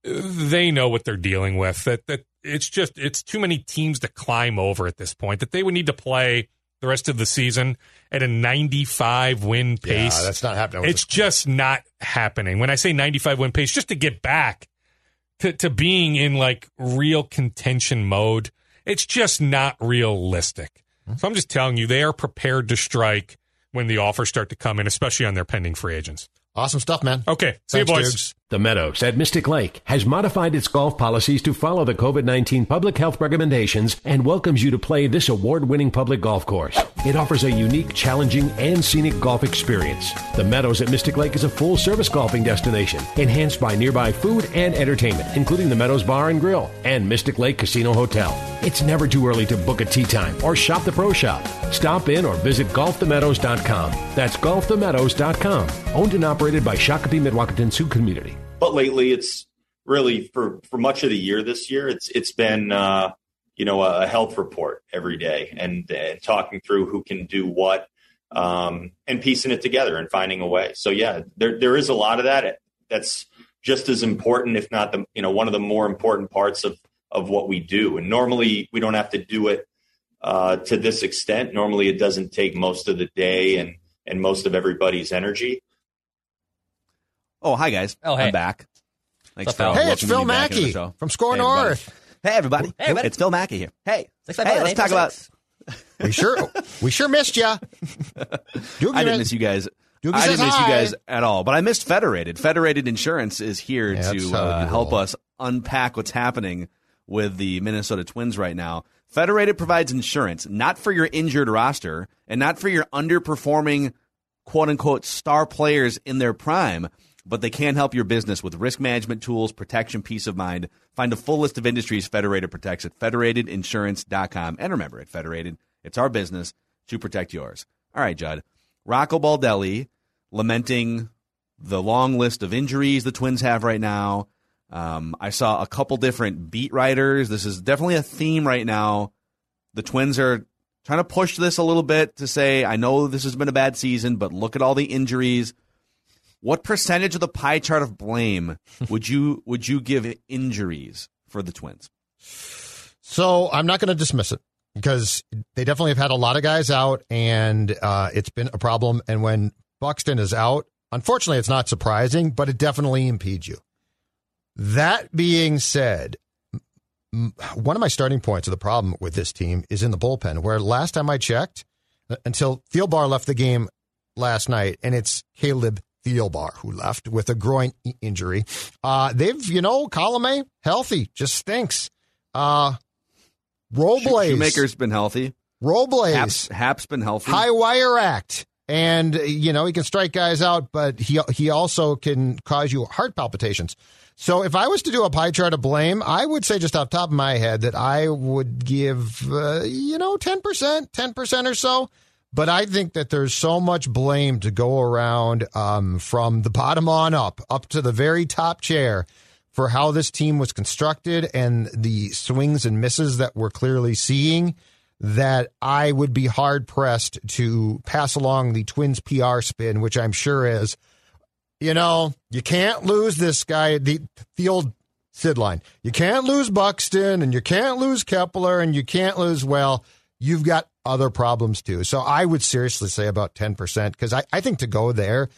They know what they're dealing with. That that it's just it's too many teams to climb over at this point. That they would need to play the rest of the season at a 95 win pace. Yeah, that's not happening. It's just not happening. When I say 95 win pace, just to get back to, to being in like real contention mode, it's just not realistic. Hmm. So I'm just telling you, they are prepared to strike when the offers start to come in, especially on their pending free agents. awesome stuff, man. Okay, see you, Thanks, boys. Dukes. The Meadows at Mystic Lake has modified its golf policies to follow the COVID 19 public health recommendations and welcomes you to play this award winning public golf course. It offers a unique, challenging, and scenic golf experience. The Meadows at Mystic Lake is a full service golfing destination, enhanced by nearby food and entertainment, including the Meadows Bar and Grill and Mystic Lake Casino Hotel. It's never too early to book a tee time or shop the pro shop. Stop in or visit golfthemeadows.com. That's golfthemeadows.com. Owned and operated by Shakopee Mdewakanton Sioux Community. But lately it's really for for much of the year this year it's it's been uh you know a health report every day and, talking through who can do what um and piecing it together and finding a way. So yeah there there is a lot of that. That's just as important if not the you know one of the more important parts of of what we do. And normally we don't have to do it uh to this extent. Normally it doesn't take most of the day and and most of everybody's energy Oh, hi guys. Oh, hey. I'm back. Thanks What's up, for Phil? Hey, it's Phil me back into the Mackey from SKOR Hey. North. Hey everybody. Hey, everybody. It's Phil Mackey here. Hey. Six five Hey, nine, let's eight talk four about. We sure we sure missed you. I didn't miss you guys. Doogie I didn't miss you guys at all, but I missed Federated. Federated Insurance is here Yeah, to uh, help us unpack what's happening with the Minnesota Twins right now. Federated provides insurance not for your injured roster and not for your underperforming quote unquote star players in their prime, but they can help your business with risk management tools, protection, peace of mind. Find a full list of industries Federated protects at federatedinsurance.com. And remember, at Federated, it's our business to protect yours. All right, Judd. Rocco Baldelli lamenting the long list of injuries the Twins have right now. Um, I saw a couple different beat writers. This is definitely a theme right now. The Twins are trying to push this a little bit to say, I know this has been a bad season, but look at all the injuries. What percentage of the pie chart of blame would you would you give injuries for the Twins? So I'm not going to dismiss it because they definitely have had a lot of guys out, and uh, it's been a problem. And when Buxton is out, unfortunately, it's not surprising, but it definitely impedes you. That being said, one of my starting points of the problem with this team is in the bullpen, where last time I checked, uh, until Thielbar left the game last night, and it's Caleb Thielbar who left with a groin injury. Uh, they've, you know, Colome healthy, just stinks. Uh, Robles, Shoemaker's been healthy. Robles, Happ's, Happ's been healthy. high wire act, and you know he can strike guys out, but he he also can cause you heart palpitations. So if I was to do a pie chart of blame, I would say just off the top of my head that I would give uh, you know ten percent, ten percent or so. But I think that there's so much blame to go around um, from the bottom on up, up to the very top chair for how this team was constructed and the swings and misses that we're clearly seeing that I would be hard pressed to pass along the Twins PR spin, which I'm sure is, you know, you can't lose this guy, the, the old Sid line. You can't lose Buxton and you can't lose Kepler and you can't lose, well, you've got other problems too. So I would seriously say about 10% because I, I think to go there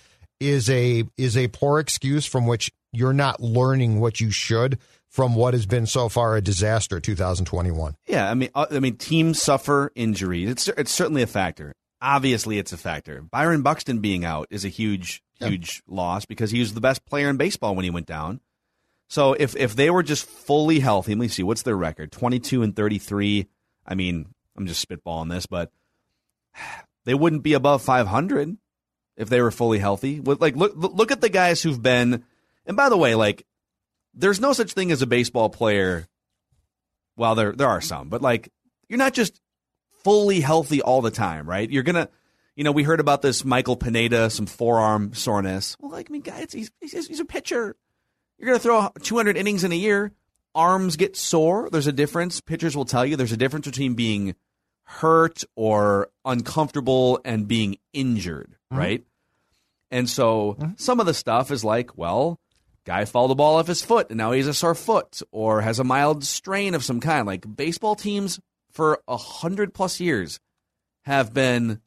is a is a poor excuse from which you're not learning what you should from what has been so far a disaster 2021. Yeah, I mean, uh, I mean, teams suffer injuries. It's it's certainly a factor. Obviously, it's a factor. Byron Buxton being out is a huge, huge loss because he was the best player in baseball when he went down. So if if they were just fully healthy, let me see, what's their record? Twenty two and thirty three. I mean, I'm just spitballing this, but they wouldn't be above five hundred if they were fully healthy. Like, look look at the guys who've been. And by the way, like, there's no such thing as a baseball player well, there there are some, but like you're not just fully healthy all the time, right? You're gonna, you know, we heard about this Michael Pineda, some forearm soreness. Well, like I mean, guys, he's he's, he's a pitcher. You're gonna throw 200 innings in a year. Arms get sore. There's a difference. Pitchers will tell you there's a difference between being hurt or uncomfortable and being injured, Mm-hmm. right? And so some of the stuff is like, well, guy fouled the ball off his foot and now he's a sore foot or has a mild strain of some kind. Like baseball teams for a hundred plus years have been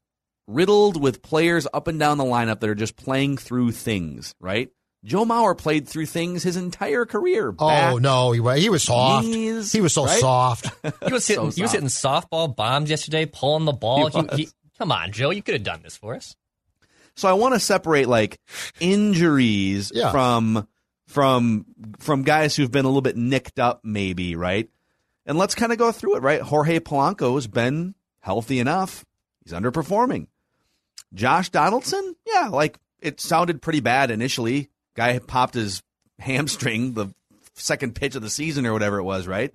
riddled with players up and down the lineup that are just playing through things, right? Joe Mauer played through things his entire career. Oh no, he, wa- he was soft. knees, he was so right? soft. He was hitting, he was hitting softball bombs yesterday, pulling the ball. He He- he- come on, Joe, you could have done this for us. So I want to separate like injuries Yeah. from from from guys who've been a little bit nicked up, maybe, right? And let's kind of go through it, right? Jorge Polanco has been healthy enough. He's underperforming. Josh Donaldson, yeah, like it sounded pretty bad initially. Guy popped his hamstring the second pitch of the season or whatever it was, right?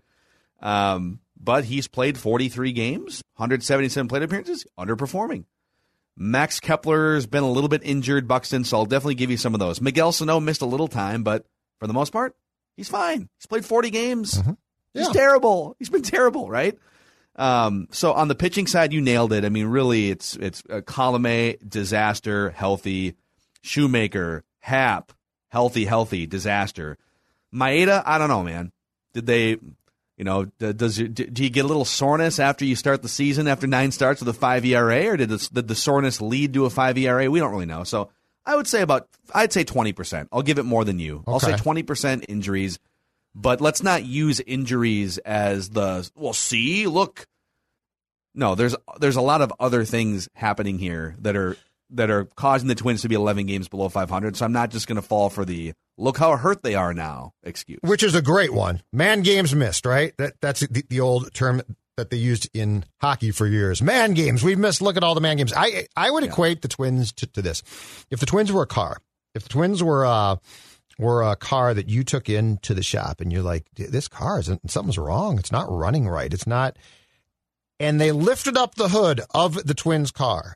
Um, but he's played 43 games, 177 plate appearances, underperforming. Max Kepler's been a little bit injured, Buxton, so I'll definitely give you some of those. Miguel Sano missed a little time, but for the most part, he's fine. He's played 40 games. He's Yeah. terrible. He's been terrible, right? Um, so on the pitching side, you nailed it. I mean, really, it's it's a Colome disaster, healthy. Shoemaker, Happ, healthy, healthy, disaster. Maeda, I don't know, man. Did they, you know, does do you get a little soreness after you start the season after nine starts with a five ERA, or did the, did the soreness lead to a five ERA? We don't really know. So I would say about, I'd say twenty percent. I'll give it more than you. I'll say twenty percent injuries, but let's not use injuries as the well. See, look, no, there's there's a lot of other things happening here that are that are causing the Twins to be 11 games below 500. So I'm not just going to fall for the look how hurt they are now excuse. which is a great one. Man games missed, right? That that's the, the old term that they used in hockey for years. Man games, we've missed. Look at all the man games. I I would equate the Twins to, to this. If the Twins were a car, if the Twins were uh were a car that you took into the shop and you're like, this car isn't something's wrong. It's not running right. It's not. And they lifted up the hood of the Twins car.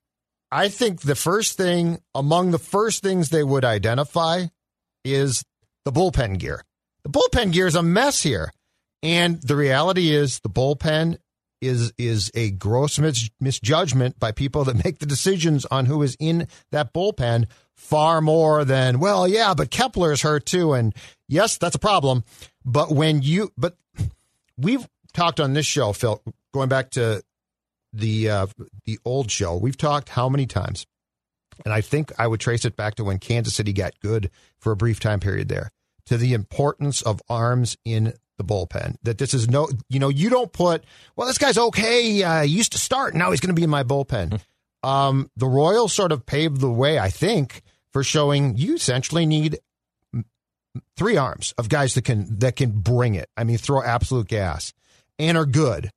I think the first thing among the first things they would identify is the bullpen gear. The bullpen gear is a mess here. And the reality is the bullpen is is a gross mis- misjudgment by people that make the decisions on who is in that bullpen far more than well yeah but Kepler's hurt too and yes that's a problem but when you but we've talked on this show Phil going back to the uh, the old show we've talked how many times and I think I would trace it back to when Kansas City got good for a brief time period there, to the importance of arms in the bullpen. That this is no, you know, you don't put, well, this guy's okay. Uh, he used to start. Now he's going to be in my bullpen. um, the Royals sort of paved the way, I think, for showing you essentially need three arms of guys that can that can bring it. I mean, throw absolute gas and are good.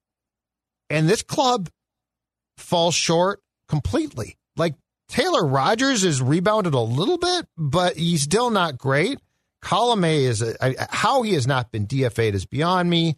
And this club falls short completely. Like Taylor Rogers is rebounded a little bit, but he's still not great. Colome is a, I, how he has not been DFA'd is beyond me.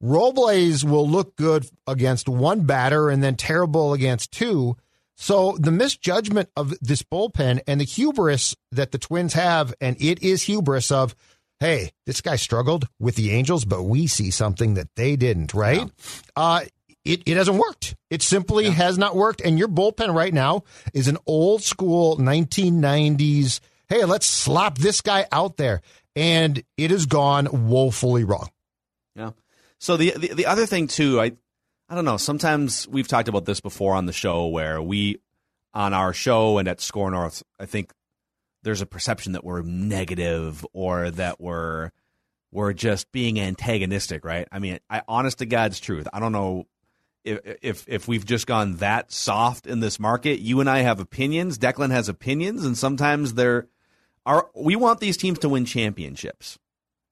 Robles will look good against one batter and then terrible against two. So the misjudgment of this bullpen and the hubris that the Twins have, and it is hubris of, hey, this guy struggled with the Angels, but we see something that they didn't, right? Uh, it, it hasn't worked. It simply has not worked. And your bullpen right now is an old school 1990s, hey, let's slap this guy out there. And it has gone woefully wrong. Yeah. So the, the the other thing too, I I don't know. Sometimes we've talked about this before on the show, where we on our show and at SKOR North, I think there's a perception that we're negative or that we're we're just being antagonistic, right? I mean, I honest to God's truth, I don't know if if we've just gone that soft in this market. You and I have opinions. Declan has opinions, and sometimes they're are we want these teams to win championships.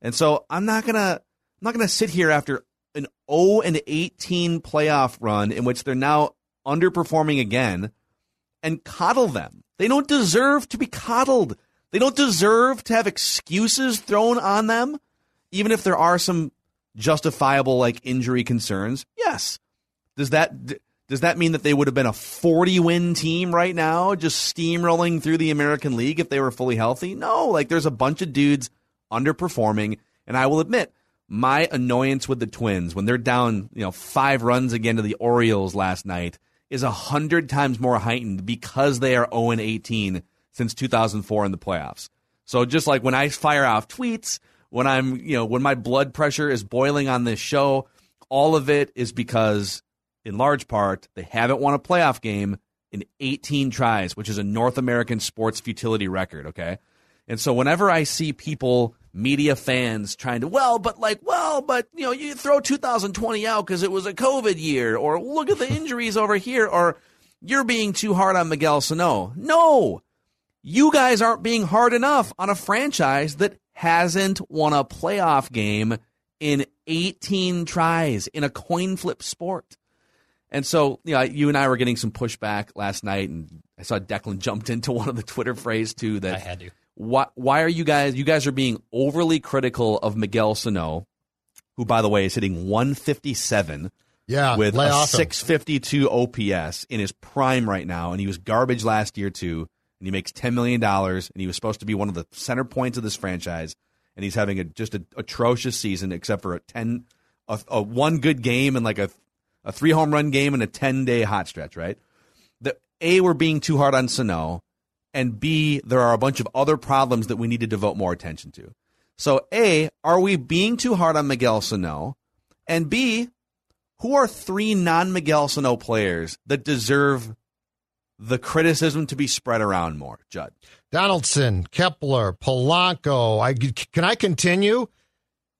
And so I'm not gonna I'm not gonna sit here after an 0 and 18 playoff run in which they're now underperforming again and coddle them. They don't deserve to be coddled. They don't deserve to have excuses thrown on them, even if there are some justifiable like injury concerns. Yes. Does that Does that mean that they would have been a 40 win team right now, just steamrolling through the American League if they were fully healthy? No, like there's a bunch of dudes underperforming. And I will admit, my annoyance with the Twins when they're down, you know, five runs again to the Orioles last night is a hundred times more heightened because they are 0 18 since 2004 in the playoffs. So just like when I fire off tweets, when I'm, you know, when my blood pressure is boiling on this show, all of it is because, in large part, they haven't won a playoff game in 18 tries, which is a North American sports futility record. Okay. And so whenever I see people, media fans trying to, well, but like, well, but you know, you throw 2020 out because it was a COVID year, or look at the injuries over here, or you're being too hard on Miguel Sano. No, you guys aren't being hard enough on a franchise that hasn't won a playoff game in 18 tries in a coin flip sport. And so, you know, you and I were getting some pushback last night, and I saw Declan jumped into one of the Twitter phrase too that I had to. Why, why are you guys? You guys are being overly critical of Miguel Sano, who, by the way, is hitting 157 Yeah, with a 652 OPS in his prime right now, and he was garbage last year too. And he makes 10 million dollars, and he was supposed to be one of the center points of this franchise, and he's having a just an atrocious season, except for a 10, a, a one good game and like a a three home run game and a 10 day hot stretch, right? The A, we're being too hard on Sano, and B, there are a bunch of other problems that we need to devote more attention to. So, A, are we being too hard on Miguel Sano? And B, who are three non Miguel Sano players that deserve the criticism to be spread around more, Judd? Donaldson, Kepler, Polanco. I can I continue?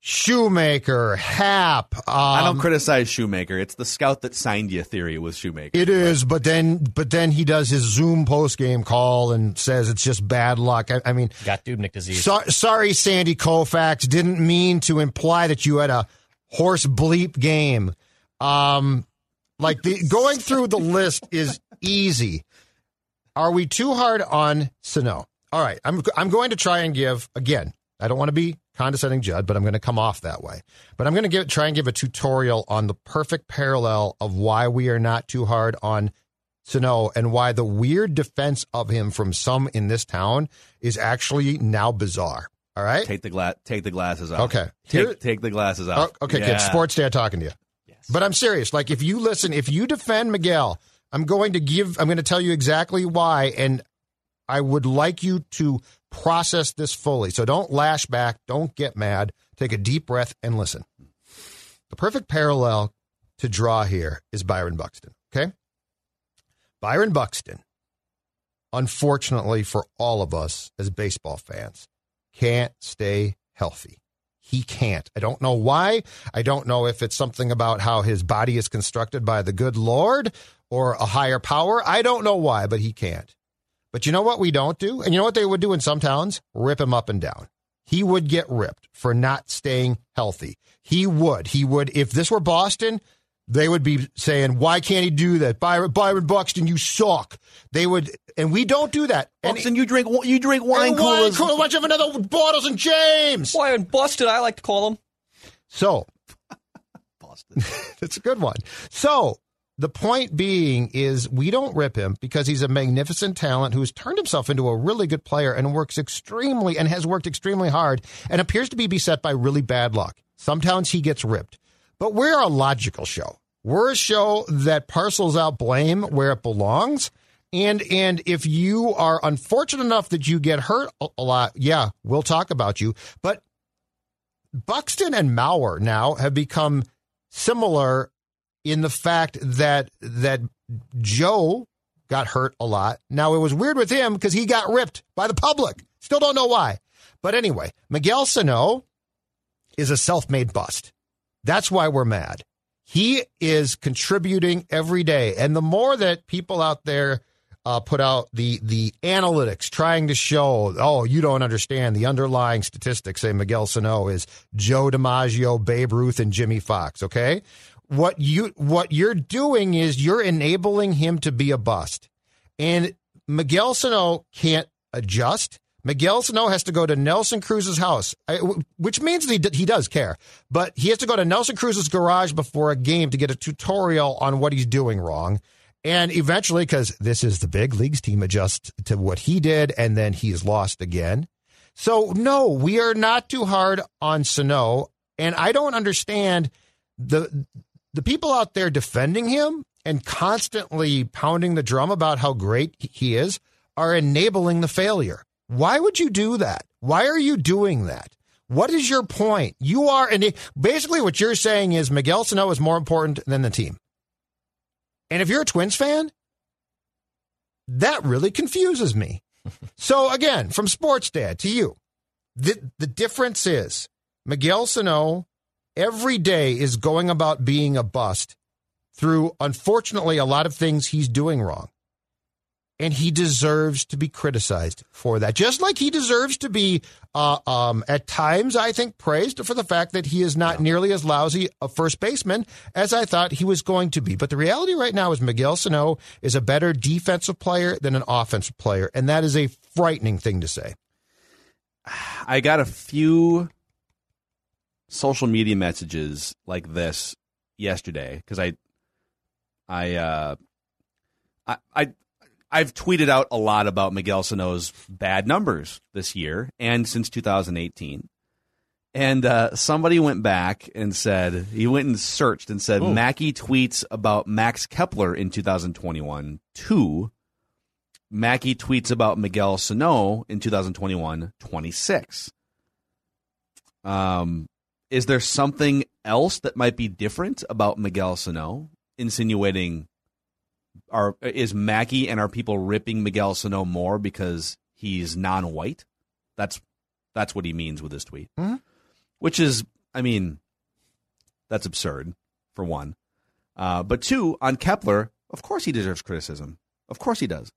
Shoemaker, Happ. Um, I don't criticize Shoemaker. It's the scout that signed you theory with Shoemaker. It is, but then but then he does his Zoom post game call and says it's just bad luck. I, I mean, Got Dubnyk disease. so, sorry, Sandy Koufax. Didn't mean to imply that you had a horse bleep game. Um, like the going through the list is easy. Are we too hard on Sano? All right, I'm I'm going to try and give again. I don't want to be condescending, Judd, but I'm going to come off that way. But I'm going to give try and give a tutorial on the perfect parallel of why we are not too hard on Sano and why the weird defense of him from some in this town is actually now bizarre. All right. Take the gla- take the glasses off. Okay. Take, Here- take the glasses Oh, off. okay, Yeah. good. Sports Dad talking to you. Yes. But I'm serious. Like, if you listen, if you defend Miguel, I'm going to give, I'm going to tell you exactly why. And I would like you to process this fully. So don't lash back. Don't get mad. Take a deep breath and listen. The perfect parallel to draw here is Byron Buxton. Okay. Byron Buxton, unfortunately for all of us as baseball fans, can't stay healthy. He can't. I don't know why. I don't know if it's something about how his body is constructed by the good Lord or a higher power. I don't know why, but he can't. But you know what we don't do? And you know what they would do in some towns? Rip him up and down. He would get ripped for not staying healthy. He would. He would. If this were Boston, they would be saying, "Why can't he do that?" Byron, Byron Buxton, you suck. They would, and we don't do that. And you drink you drink wine and coolers. cooler, bunch of another Bartles and Jaymes. Why in busted? I like to call him. So Boston. that's a good one. So the point being is we don't rip him because he's a magnificent talent who's turned himself into a really good player and works extremely and has worked extremely hard and appears to be beset by really bad luck. Sometimes he gets ripped. But we're a logical show. We're a show that parcels out blame where it belongs. And and if you are unfortunate enough that you get hurt a, lot, yeah, we'll talk about you. But Buxton and Mauer now have become similar in the fact that that Joe got hurt a lot. Now it was weird with him because he got ripped by the public. Still don't know why. But anyway, Miguel Sano is a self-made bust. That's why we're mad. He is contributing every day, and the more that people out there uh, put out the the analytics trying to show, oh, you don't understand the underlying statistics. Say Miguel Sano is Joe DiMaggio, Babe Ruth, and Jimmie Foxx. Okay, what you what you're doing is you're enabling him to be a bust, and Miguel Sano can't adjust. Miguel Sano has to go to Nelson Cruz's house, which means he, he does care, but he has to go to Nelson Cruz's garage before a game to get a tutorial on what he's doing wrong. And eventually, because this is the big leagues team, adjusts to what he did, and then he's lost again. So, no, we are not too hard on Sano. And I don't understand the the people out there defending him and constantly pounding the drum about how great he is are enabling the failure. Why would you do that? Why are you doing that? What is your point? You are, and basically what you're saying is Miguel Sano is more important than the team. And if you're a Twins fan, that really confuses me. so again, from Sports Dad to you, the, the difference is Miguel Sano every day is going about being a bust through, unfortunately, a lot of things he's doing wrong and he deserves to be criticized for that. Just like he deserves to be, uh, um, at times, I think, praised for the fact that he is not nearly as lousy a first baseman as I thought he was going to be. But the reality right now is Miguel Sano is a better defensive player than an offensive player, and that is a frightening thing to say. I got a few social media messages like this yesterday because I, I, uh, I, I I've tweeted out a lot about Miguel Sano's bad numbers this year and since 2018. And uh, somebody went back and said, he went and searched and said, Ooh. Mackey tweets about Max Kepler in 2021. Two, Mackey tweets about Miguel Sano in 2021, 26. Um, is there something else that might be different about Miguel Sano, insinuating are is Mackey and are people ripping Miguel Sano more because he's non-white? That's that's what he means with this tweet, mm-hmm. which is, I mean, that's absurd for one. Uh, but two, on Kepler, of course he deserves criticism. Of course he does.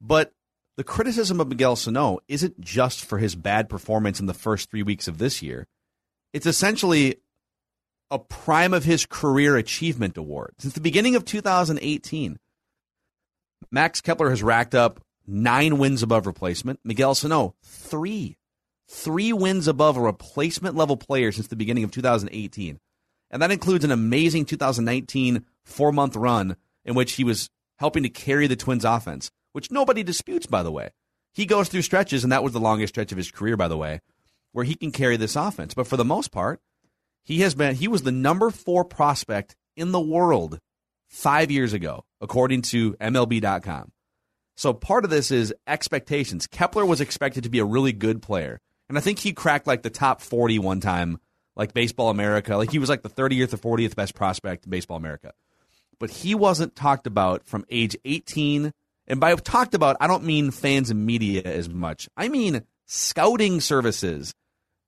But the criticism of Miguel Sano isn't just for his bad performance in the first three weeks of this year. It's essentially a prime of his career achievement award. Since the beginning of 2018, Max Kepler has racked up nine wins above replacement. Miguel Sano, three. Three wins above a replacement level player since the beginning of 2018. And that includes an amazing 2019 four month run in which he was helping to carry the Twins offense, which nobody disputes, by the way. He goes through stretches, and that was the longest stretch of his career, by the way, where he can carry this offense. But for the most part, he has been he was the number four prospect in the world five years ago, according to MLB.com. So part of this is expectations. Kepler was expected to be a really good player. And I think he cracked like the top 40 one time, like Baseball America. Like he was like the 30th or 40th best prospect in Baseball America. But he wasn't talked about from age 18. And by talked about, I don't mean fans and media as much. I mean scouting services,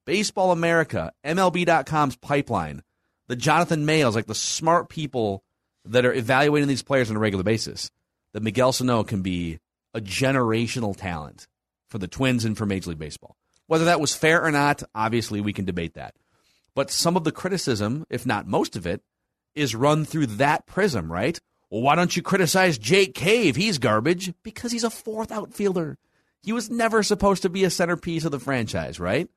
Baseball America, MLB.com's pipeline, the Jonathan Mayos, like the smart people that are evaluating these players on a regular basis that Miguel Sano can be a generational talent for the Twins and for Major League Baseball. Whether that was fair or not, obviously we can debate that. But some of the criticism, if not most of it, is run through that prism, right? Well, why don't you criticize Jake Cave? He's garbage because he's a fourth outfielder. He was never supposed to be a centerpiece of the franchise, right?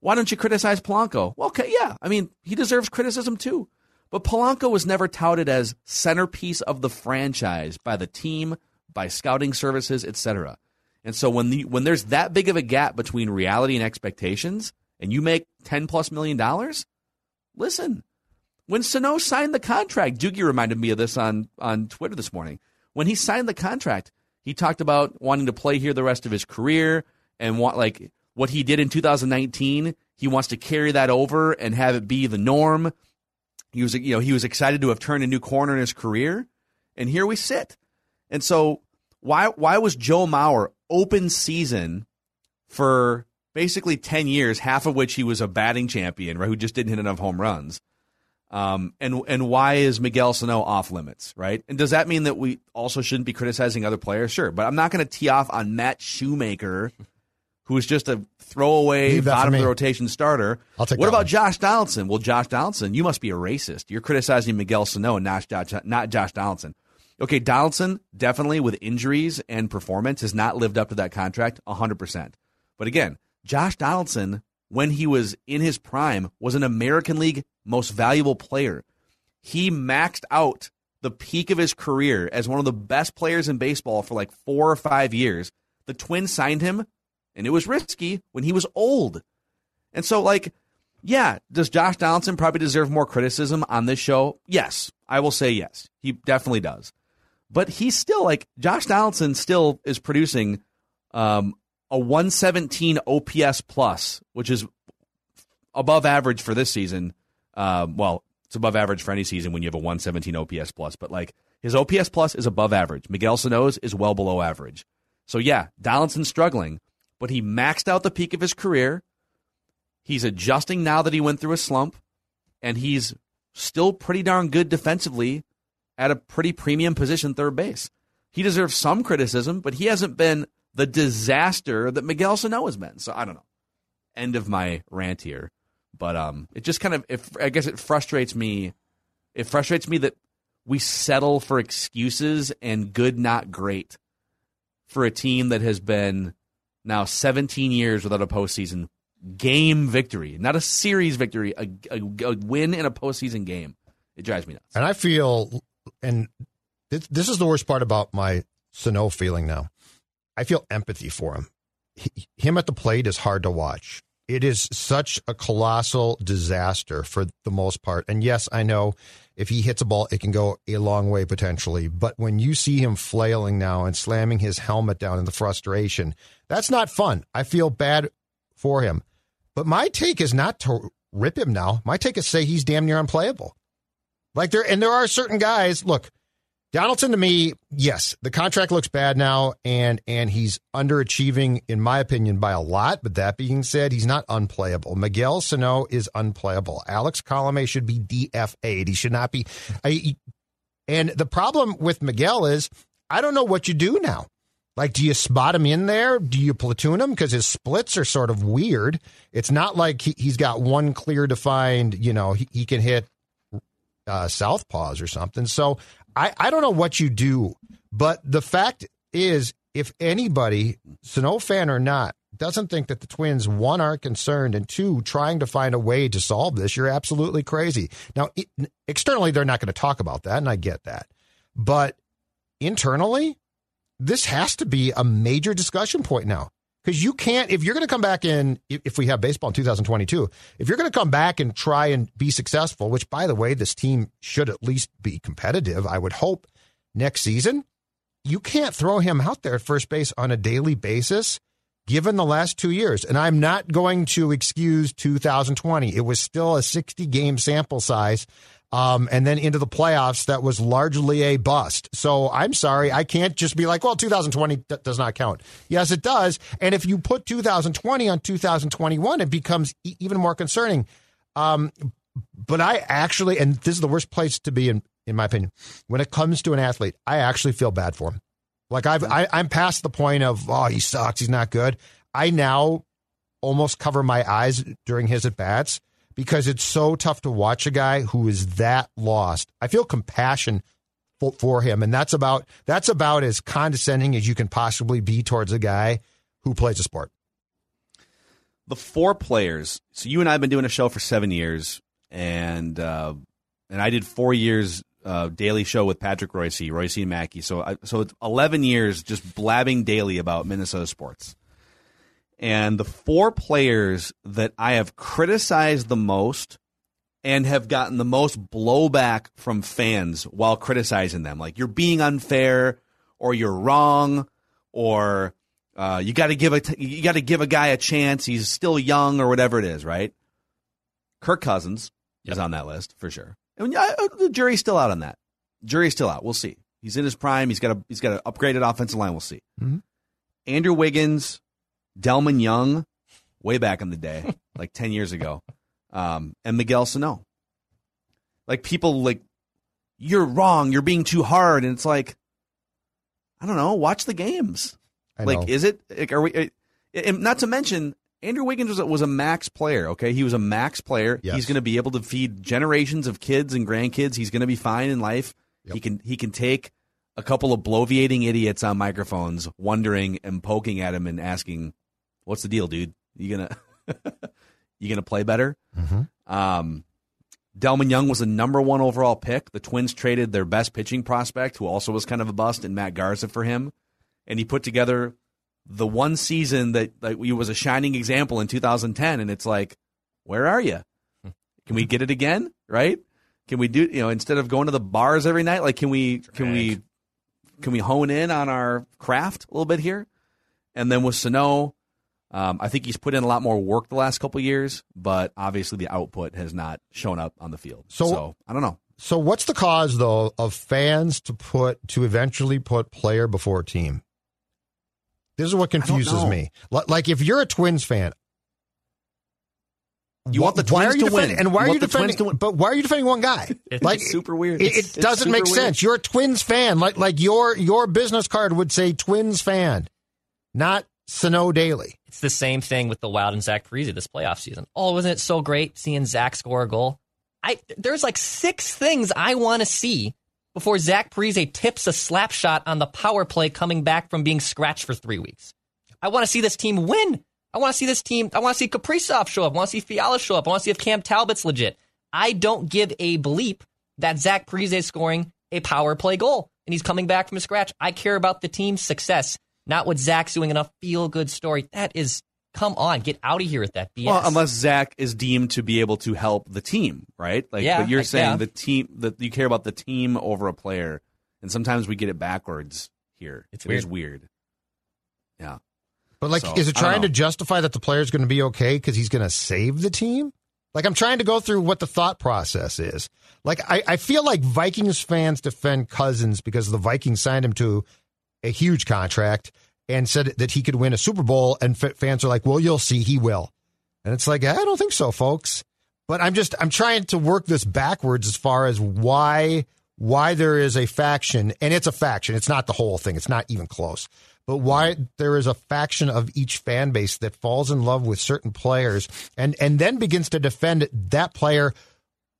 Why don't you criticize Polanco? Well, okay, yeah. I mean, he deserves criticism too. But Polanco was never touted as centerpiece of the franchise by the team, by scouting services, etc. And so when the when there's that big of a gap between reality and expectations, and you make ten plus million dollars, listen. When Sano signed the contract, Doogie reminded me of this on on Twitter this morning. When he signed the contract, he talked about wanting to play here the rest of his career and want like what he did in 2019. He wants to carry that over and have it be the norm. He was, you know, he was excited to have turned a new corner in his career, and here we sit. And so, why why was Joe Mauer open season for basically ten years, half of which he was a batting champion, right? Who just didn't hit enough home runs. Um, and and why is Miguel Sano off limits, right? And does that mean that we also shouldn't be criticizing other players? Sure, but I'm not going to tee off on Matt Shoemaker who is just a throwaway bottom of the rotation starter. I'll take what about one. Josh Donaldson? Well, Josh Donaldson, you must be a racist. You're criticizing Miguel Sano and not Josh, not Josh Donaldson. Okay, Donaldson definitely with injuries and performance has not lived up to that contract 100%. But again, Josh Donaldson, when he was in his prime, was an American League most valuable player. He maxed out the peak of his career as one of the best players in baseball for like four or five years. The Twins signed him, and it was risky when he was old. And so, like, yeah, does Josh Donaldson probably deserve more criticism on this show? Yes, I will say yes. He definitely does. But he's still like Josh Donaldson still is producing um, a 117 OPS plus, which is above average for this season. Uh, well, it's above average for any season when you have a 117 OPS plus, but like his OPS plus is above average. Miguel Sano's is well below average. So yeah, Donaldson's struggling, but he maxed out the peak of his career. He's adjusting now that he went through a slump, and he's still pretty darn good defensively at a pretty premium position, third base. He deserves some criticism, but he hasn't been the disaster that Miguel Sano has been. So I don't know. End of my rant here. But um, it just kind of, it, I guess it frustrates me. It frustrates me that we settle for excuses and good, not great for a team that has been now 17 years without a postseason game victory, not a series victory, a, a, a win in a postseason game. It drives me nuts. And I feel, and this, is the worst part about my Sano feeling now. I feel empathy for him. He, him at the plate is hard to watch. It is such a colossal disaster for the most part. And yes, I know if he hits a ball, it can go a long way potentially. But when you see him flailing now and slamming his helmet down in the frustration, that's not fun. I feel bad for him. But my take is not to rip him now. My take is say he's damn near unplayable. Like there, and there are certain guys. Look, Donaldson to me, yes, the contract looks bad now, and and he's underachieving in my opinion by a lot. But that being said, he's not unplayable. Miguel Sano is unplayable. Alex Colome should be DFA'd. He should not be. I, and the problem with Miguel is I don't know what you do now. Like, do you spot him in there? Do you platoon him? Because his splits are sort of weird. It's not like he, has got one clear defined, you know, he, he can hit uh, southpaws or something. So I, I don't know what you do, but the fact is, if anybody, Sano fan or not, doesn't think that the Twins, one, are concerned, and two, trying to find a way to solve this, you're absolutely crazy. Now, it, externally, they're not going to talk about that, and I get that. But internally, this has to be a major discussion point now. Because you can't, if you're going to come back in, if we have baseball in 2022, if you're going to come back and try and be successful, which by the way, this team should at least be competitive, I would hope next season, you can't throw him out there at first base on a daily basis given the last two years. And I'm not going to excuse 2020. It was still a 60 game sample size um, and then into the playoffs that was largely a bust. So I'm sorry, I can't just be like, well, 2020 d- does not count. Yes, it does. And if you put 2020 on 2021, it becomes e- even more concerning. Um, but I actually, and this is the worst place to be in, in my opinion, when it comes to an athlete, I actually feel bad for him. Like I've, I, I'm past the point of, oh, he sucks, he's not good. I now almost cover my eyes during his at bats because it's so tough to watch a guy who is that lost. I feel compassion for, for him, and that's about that's about as condescending as you can possibly be towards a guy who plays a sport. The four players. So you and I have been doing a show for seven years, and uh, and I did four years uh, daily show with Patrick Reusse, Reusse and Mackey. So I, so it's eleven years just blabbing daily about Minnesota sports. And the four players that I have criticized the most and have gotten the most blowback from fans while criticizing them, like you're being unfair or you're wrong or uh, you got to give a you got to give a guy a chance. He's still young or whatever it is, right? Kirk Cousins yep. is on that list for sure. And uh, the jury's still out on that. Jury's still out. We'll see. He's in his prime. He's got a he's got an upgraded offensive line. We'll see. Mm-hmm. Andrew Wiggins, Delmon Young, way back in the day, like 10 years ago, um, and Miguel Sano. Like people like, you're wrong, you're being too hard. And it's like, I don't know, watch the games. I like, know. is it, like, are we, uh, and not to mention, Andrew Wiggins was a, was a max player, okay? He was a max player. Yes. He's going to be able to feed generations of kids and grandkids. He's going to be fine in life. Yep. He can he can take a couple of bloviating idiots on microphones wondering and poking at him and asking What's the deal, dude? You gonna you gonna play better? Mm-hmm. Um, Delmon Young was the number one overall pick. The Twins traded their best pitching prospect, who also was kind of a bust, in Matt Garza for him, and he put together the one season that like he was a shining example in 2010. And it's like, where are you? Can we get it again? Right? Can we do you know instead of going to the bars every night? Like, can we can we can we hone in on our craft a little bit here? And then with Sano, um, I think he's put in a lot more work the last couple years, but obviously the output has not shown up on the field. So- so I don't know. So what's the cause though of fans to put to eventually put player before team? This is what confuses me. Like if you're a Twins fan, You want the why Twins are you to win. And why You are you want the Twins defending? But why are you defending one guy? It's like super weird. It, it doesn't make weird. sense. You're a Twins fan. Like like your your business card would say Twins fan, not Sano Daily. It's the same thing with the Wild and Zach Parise this playoff season. Oh, wasn't it so great seeing Zach score a goal? I there's like six things I want to see before Zach Parise tips a slap shot on the power play coming back from being scratched for three weeks. I want to see this team win. I want to see this team. I want to see Kaprizov show up. I want to see Fiala show up. I want to see if Cam Talbot's legit. I don't give a bleep that Zach Parise is scoring a power play goal and he's coming back from scratch. I care about the team's success, not what Zach's doing in a feel good story. That is, come on, get out of here with that BS. Well, unless Zach is deemed to be able to help the team, right? Like, Yeah, but you're I- saying yeah. the team that you care about the team over a player, and sometimes we get it backwards here. It's It is weird. Yeah. But like, So, is it trying to justify that the player's going to be okay because he's going to save the team? Like, I'm trying to go through what the thought process is. Like, I, I feel like Vikings fans defend Cousins because the Vikings signed him to a huge contract and said that he could win a Super Bowl, and fans are like, "Well, you'll see, he will." And it's like, I don't think so, folks. But I'm just I'm trying to work this backwards as far as why why there is a faction, and it's a faction. It's not the whole thing. It's not even close. But why there is a faction of each fan base that falls in love with certain players and and then begins to defend that player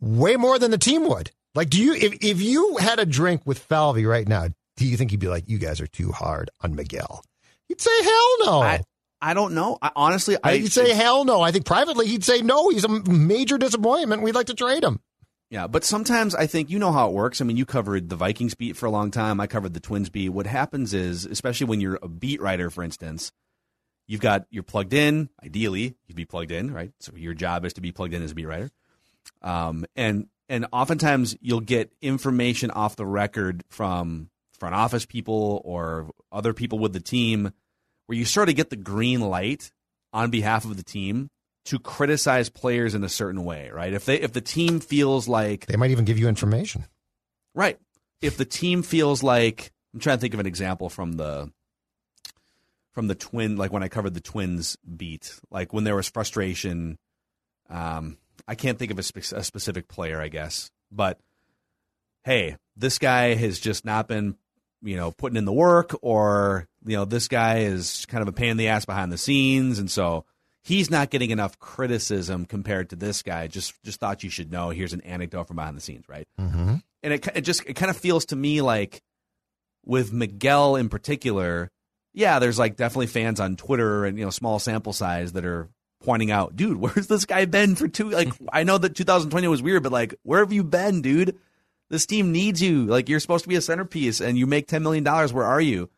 way more than the team would. Like, do you if if you had a drink with Falvey right now, do you think he'd be like, "You guys are too hard on Miguel"? He'd say, "Hell no." I, I don't know. I, honestly, I He'd say, "Hell no." I think privately he'd say, "No, he's a major disappointment. We'd like to trade him." Yeah, but sometimes I think you know how it works. I mean, you covered the Vikings beat for a long time. I covered the Twins beat. What happens is, especially when you're a beat writer, for instance, you've got you're plugged in. Ideally, you'd be plugged in, right? So your job is to be plugged in as a beat writer. Um, and and oftentimes you'll get information off the record from front office people or other people with the team, where you sort of get the green light on behalf of the team to criticize players in a certain way, right? If they if the team feels like They might even give you information. right, if the team feels like I'm trying to think of an example from the from the twin like when I covered the twins beat, like when there was frustration um I can't think of a, spe- a specific player, I guess, but hey, this guy has just not been, you know, putting in the work, or you know, this guy is kind of a pain in the ass behind the scenes, and so he's not getting enough criticism compared to this guy. Just just thought you should know. Here's an anecdote from behind the scenes, right? Mm-hmm. And it it just it kind of feels to me like with Miguel in particular, yeah, there's like definitely fans on Twitter and you know small sample size that are pointing out, dude, where's this guy been for two? Like, I know that 2020 was weird, but like, where have you been, dude? This team needs you. Like, you're supposed to be a centerpiece, and you make 10 million dollars. Where are you?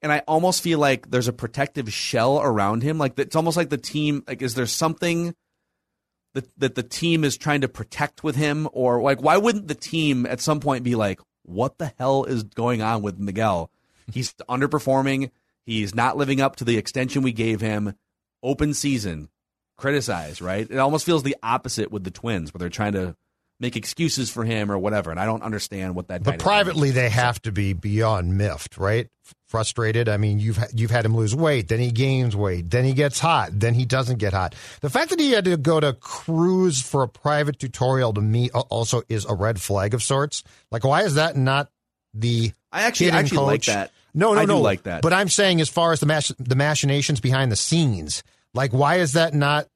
And I almost feel like there's a protective shell around him. Like, it's almost like the team. Like, is there something that that the team is trying to protect with him, or like, why wouldn't the team at some point be like, what the hell is going on with Miguel? He's underperforming. He's not living up to the extension we gave him open season, criticize, right? It almost feels the opposite with the Twins, where they're trying to make excuses for him or whatever. And I don't understand what that. But privately, is. they have to be beyond miffed, right? Frustrated. I mean, you've you've had him lose weight, then he gains weight, then he gets hot, then he doesn't get hot. The fact that he had to go to Cruz for a private tutorial to me also is a red flag of sorts. Like, why is that not the I actually hitting actually like that. No, no, I no. like that. But I'm saying, as far as the mach- the machinations behind the scenes, like, why is that not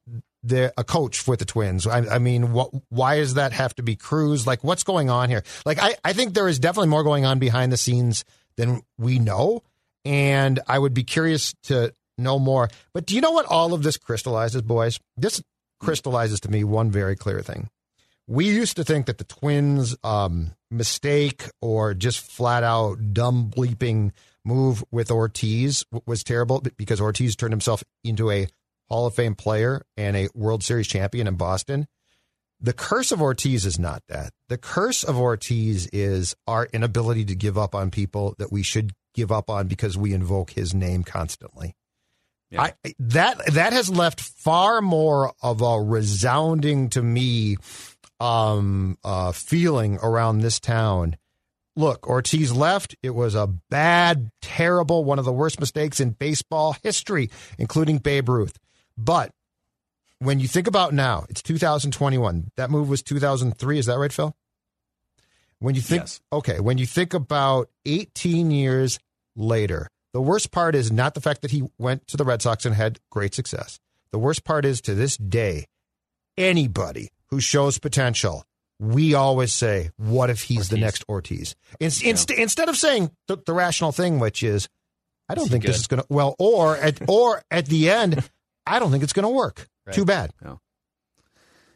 the a coach with the Twins? I, I mean, what, why does that have to be Cruz? Like, what's going on here? Like, I, I think there is definitely more going on behind the scenes than we know, and I would be curious to know more. But do you know what all of this crystallizes, boys? This crystallizes to me one very clear thing. We used to think that the Twins' um, mistake or just flat out dumb bleeping move with Ortiz was terrible because Ortiz turned himself into a Hall of Fame player and a World Series champion in Boston. The curse of Ortiz is not that. The curse of Ortiz is our inability to give up on people that we should give up on because we invoke his name constantly. Yeah. I, that that has left far more of a resounding to me um, uh, feeling around this town. Look, Ortiz left. It was a bad, terrible, one of the worst mistakes in baseball history, including Babe Ruth. But when you think about now, it's 2021. That move was 2003. Is that right, Phil? When you think, yes. okay, when you think about 18 years later, the worst part is not the fact that he went to the Red Sox and had great success. The worst part is to this day, anybody who shows potential, we always say, what if he's Ortiz. the next Ortiz? In, yeah. inst- instead of saying the, the, rational thing, which is, I don't think good? this is going to, well, or at, or at the end, I don't think it's going to work. Right. Too bad. No.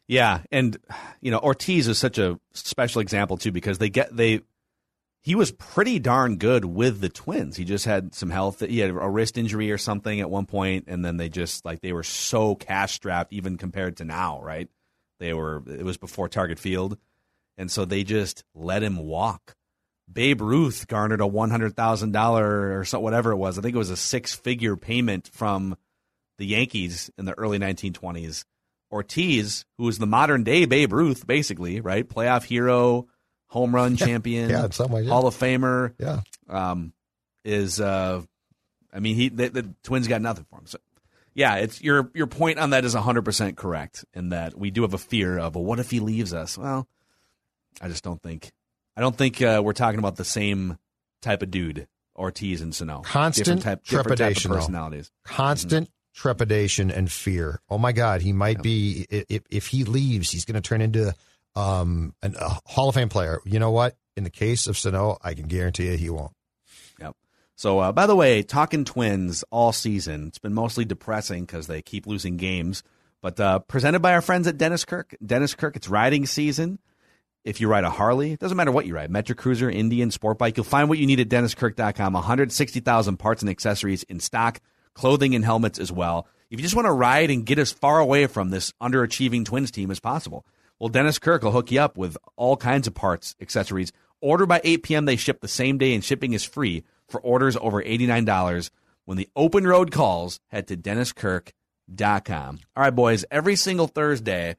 Yeah, and you know Ortiz is such a special example too because they get they he was pretty darn good with the Twins. He just had some health. He had a wrist injury or something at one point, and then they just like they were so cash strapped, even compared to now. Right? They were. It was before Target Field, and so they just let him walk. Babe Ruth garnered a one hundred thousand dollar or so whatever it was. I think it was a six figure payment from the Yankees in the early nineteen twenties. Ortiz, who was the modern day Babe Ruth, basically, right? Playoff hero, home run champion, yeah, in some ways, yeah. Hall of Famer. Yeah, um, is uh, I mean, he the, the, Twins got nothing for him. So, yeah, it's your your point on that is hundred percent correct. In that we do have a fear of, well, what if he leaves us? Well, I just don't think I don't think uh, we're talking about the same type of dude. Ortiz and Sano. Constant different type, trepidation. Different personalities. Constant mm-hmm. Trepidation and fear. Oh my God, he might be. If, if he leaves, he's going to turn into um, an, a Hall of Fame player. You know what? In the case of Sano, I can guarantee you he won't. Yep. So, uh, by the way, talking Twins all season, it's been mostly depressing because they keep losing games. But uh, presented by our friends at Dennis Kirk. Dennis Kirk, it's riding season. If you ride a Harley, it doesn't matter what you ride, Metro Cruiser, Indian, Sport Bike, you'll find what you need at DennisKirk.com. 160,000 parts and accessories in stock, clothing and helmets as well. If you just want to ride and get as far away from this underachieving Twins team as possible, well, Dennis Kirk will hook you up with all kinds of parts, accessories. Order by 8 p.m. They ship the same day, and shipping is free for orders over $89. When the open road calls, head to DennisKirk.com. All right, boys, every single Thursday,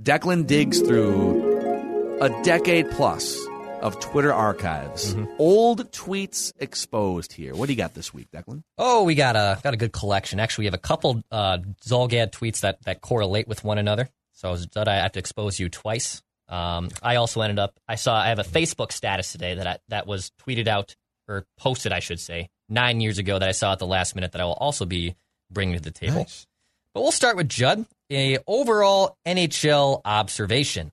Declan digs through a decade plus of Twitter archives. Mm-hmm. Old tweets exposed here. What do you got this week, Declan? Oh, we got a got a good collection. Actually, we have a couple uh, Zulgad tweets that, that correlate with one another. So that I have to expose you twice. Um, I also ended up. I saw. I have a Facebook status today that I, that was tweeted out or posted, I should say, nine years ago that I saw at the last minute that I will also be bringing to the table. Nice. But we'll start with Judd. A overall NHL observation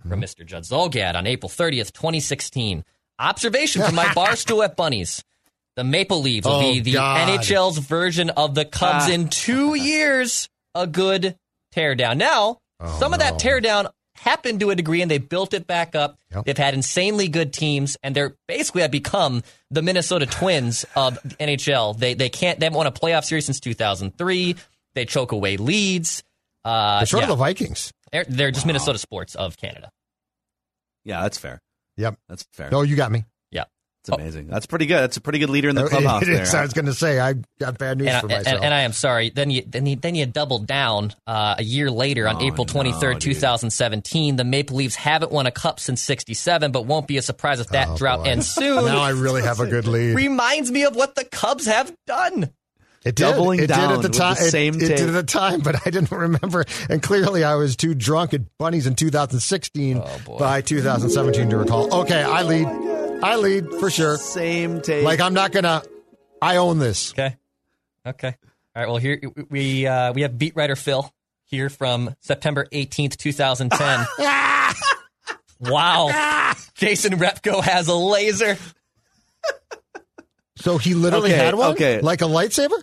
mm-hmm. from Mr. Judd Zulgad on April 30th, 2016. Observation from my barstool at Bunnies. The Maple Leafs will oh, be the God. NHL's version of the Cubs ah. in two years. A good teardown. Now, Oh, Some of no. that teardown happened to a degree, and they built it back up. Yep. They've had insanely good teams, and they're basically have become the Minnesota Twins of the NHL. They they can't they haven't won a playoff series since 2003. They choke away leads. Uh, they're sort yeah. of the Vikings. They're, they're just wow. Minnesota sports of Canada. Yeah, that's fair. Yep, that's fair. No, you got me. Yeah, it's amazing. That's pretty good. That's a pretty good leader in the clubhouse. It is. There. I was going to say I got bad news and, for myself. And, and, I am sorry. Then you then you, then you doubled down uh, a year later on oh, April twenty third, no, two thousand seventeen. The Maple Leafs haven't won a cup since '67, but won't be a surprise if that oh, drought boy. ends soon. now I really have a good lead. Reminds me of what the Cubs have done. It did. Doubling it down did at the time. The same it, it, did at the time, but I didn't remember. And clearly, I was too drunk at Bunnies in 2016 oh, by 2017 to recall. Okay, I lead. I lead for sure. Same take. Like I'm not gonna. I own this. Okay. Okay. All right. Well, here we uh, we have beat writer Phil here from September 18th, 2010. wow. Jason Repko has a laser. So he literally okay, had one, okay. like a lightsaber.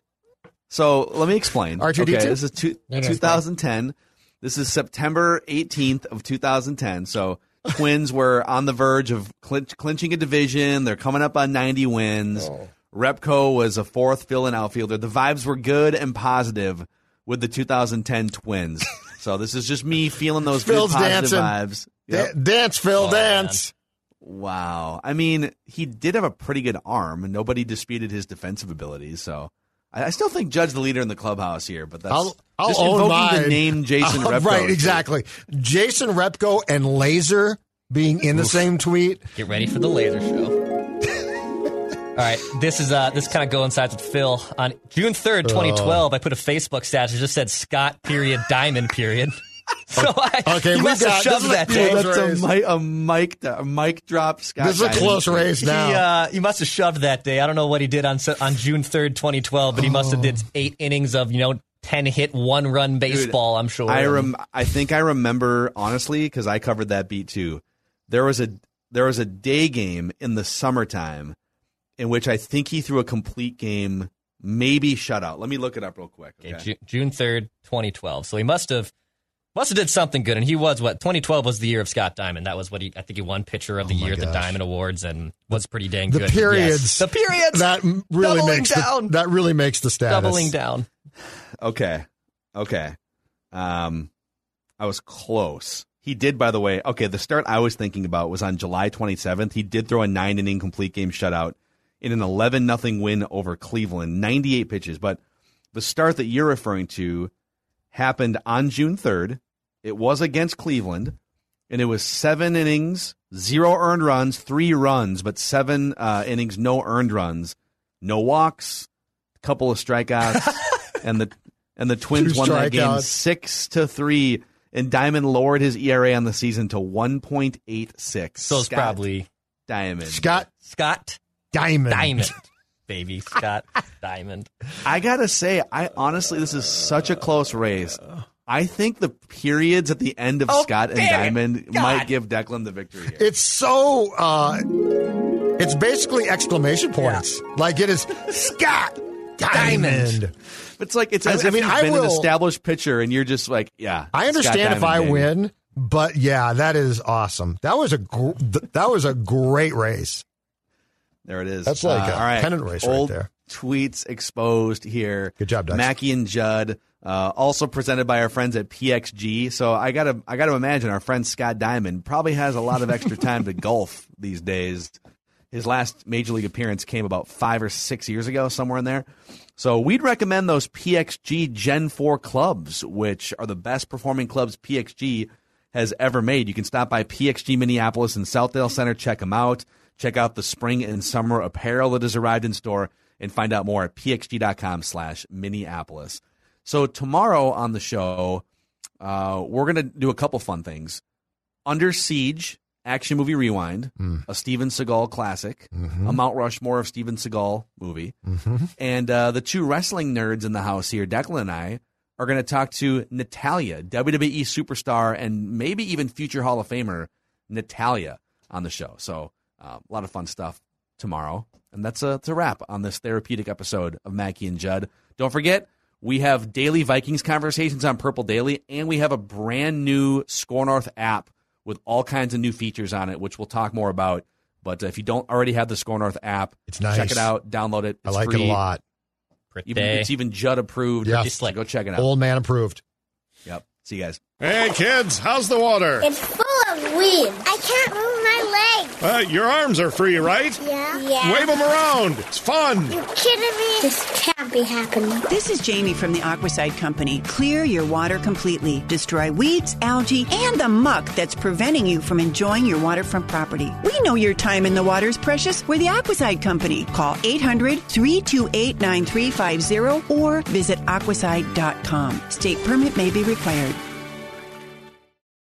So let me explain. R2D2? Okay, this is two, No, no, 2010. This is September 18th of 2010. So Twins were on the verge of clinch, clinching a division. They're coming up on 90 wins. Oh. Repko was a fourth fill-in outfielder. The vibes were good and positive with the 2010 Twins. so this is just me feeling those Phil's good positive dancing. vibes. Yep. Da- dance, Phil, Oh, dance. Wow. I mean, he did have a pretty good arm, nobody disputed his defensive abilities. So I, I still think Judge the leader in the clubhouse here, but that's I'll, I'll just own invoking mine. the name Jason Uh, Repko. Right, exactly. Jason Repko and Laser being in the same tweet. Get ready for the laser show. All right, this is uh this kind of coincides with Phil. On June third, twenty twelve, I put a Facebook status that just said Scott period Diamond period. So I, Okay, he we must have got- shoved this that a day. That's race. a mic, a mic, a mic drop. Scott This is a Diamond. close race He, now. uh, he must have shoved that day. I don't know what he did on on June third, twenty twelve, but he must have did eight innings of you know ten hit one run baseball. I'm sure. I rem- I think I remember honestly because I covered that beat too. There was a there was a day game in the summertime in which I think he threw a complete game, maybe shutout. Let me look it up real quick. Okay, okay? Ju- June third, twenty twelve. So he must have must have did something good, and he was what twenty twelve was the year of Scott Diamond. That was what he. I think he won Pitcher of the Oh Year at the. Diamond Awards, and was pretty dang the good. periods. Yes. the periods, That really Doubling makes down. the, that really makes the status. doubling down. Okay. Okay. Um, I was close. He did, by the way. Okay, the start I was thinking about was on July 27th. He did throw a nine inning complete game shutout in an 11 nothing win over Cleveland, 98 pitches. But the start that you're referring to happened on June 3rd. It was against Cleveland, and it was seven innings, zero earned runs, three runs, but seven uh, innings, no earned runs, no walks, a couple of strikeouts, and the and the Twins Two won that game six to three. And Diamond lowered his ERA on the season to one point eight six. So it's probably Diamond. Scott Scott Diamond. Diamond, baby Scott Diamond. I gotta say, I honestly, this is such a close race. I think the periods at the end of Oh, Scott and. Diamond God. might give Declan the victory. Here. It's so. Uh, it's basically exclamation points. Like it is Scott Diamond. It's like it's I- as I if mean, you've I been an established pitcher, and you're just like, yeah. I Scott understand if I baby. win, but yeah, that is awesome. That was a gr- th- that was a great race. There it is. That's like Uh, a all right. pennant race right there. Tweets exposed here. Good job, Dex. Mackie and Judd. Uh, also presented by our friends at PXG. So I gotta, I gotta imagine our friend Scott Diamond probably has a lot of extra time to golf these days. His last major league appearance came about five or six years ago, somewhere in there. So we'd recommend those PXG Gen 4 clubs, which are the best performing clubs PXG has ever made. You can stop by PXG Minneapolis and Southdale Center, check them out. Check out the spring and summer apparel that has arrived in store and find out more at pxg.com slash Minneapolis. So tomorrow on the show, uh, we're going to do a couple fun things. Under Siege, Action Movie Rewind, a Steven Seagal classic, a Mount Rushmore of Steven Seagal movie. And uh, the two wrestling nerds in the house here, Declan and I, are going to talk to Natalya, WWE superstar and maybe even future Hall of Famer Natalya on the show. So uh, a lot of fun stuff tomorrow. And that's a, that's a wrap on this therapeutic episode of Mackie and Judd. Don't forget, we have daily Vikings conversations on Purple Daily, and we have a brand new SKOR North app with all kinds of new features on it, which we'll talk more about. But if you don't already have the SKOR North app, It's nice. check it out, download it. I It's like free. it a lot. Even, it's even Judd approved. Yeah. Just go check it out. Old man approved. Yep. See you guys. Hey, kids, how's the water? It's full of weeds. I can't move my legs. Uh, your arms are free, right? Yeah. Yeah. Wave them around. It's fun. You're kidding me? This can't be happening. This is Jamie from the Aquacide Company. Clear your water completely. Destroy weeds, algae, and the muck that's preventing you from enjoying your waterfront property. We know your time in the water is precious. We're the Aquacide Company. Call 800 328 9350 or visit aquacide.com. State permit may be required.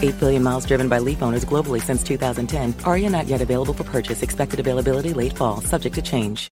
8 billion miles driven by Leaf owners globally since 2010. Ariya not yet available for purchase. Expected availability late fall, subject to change.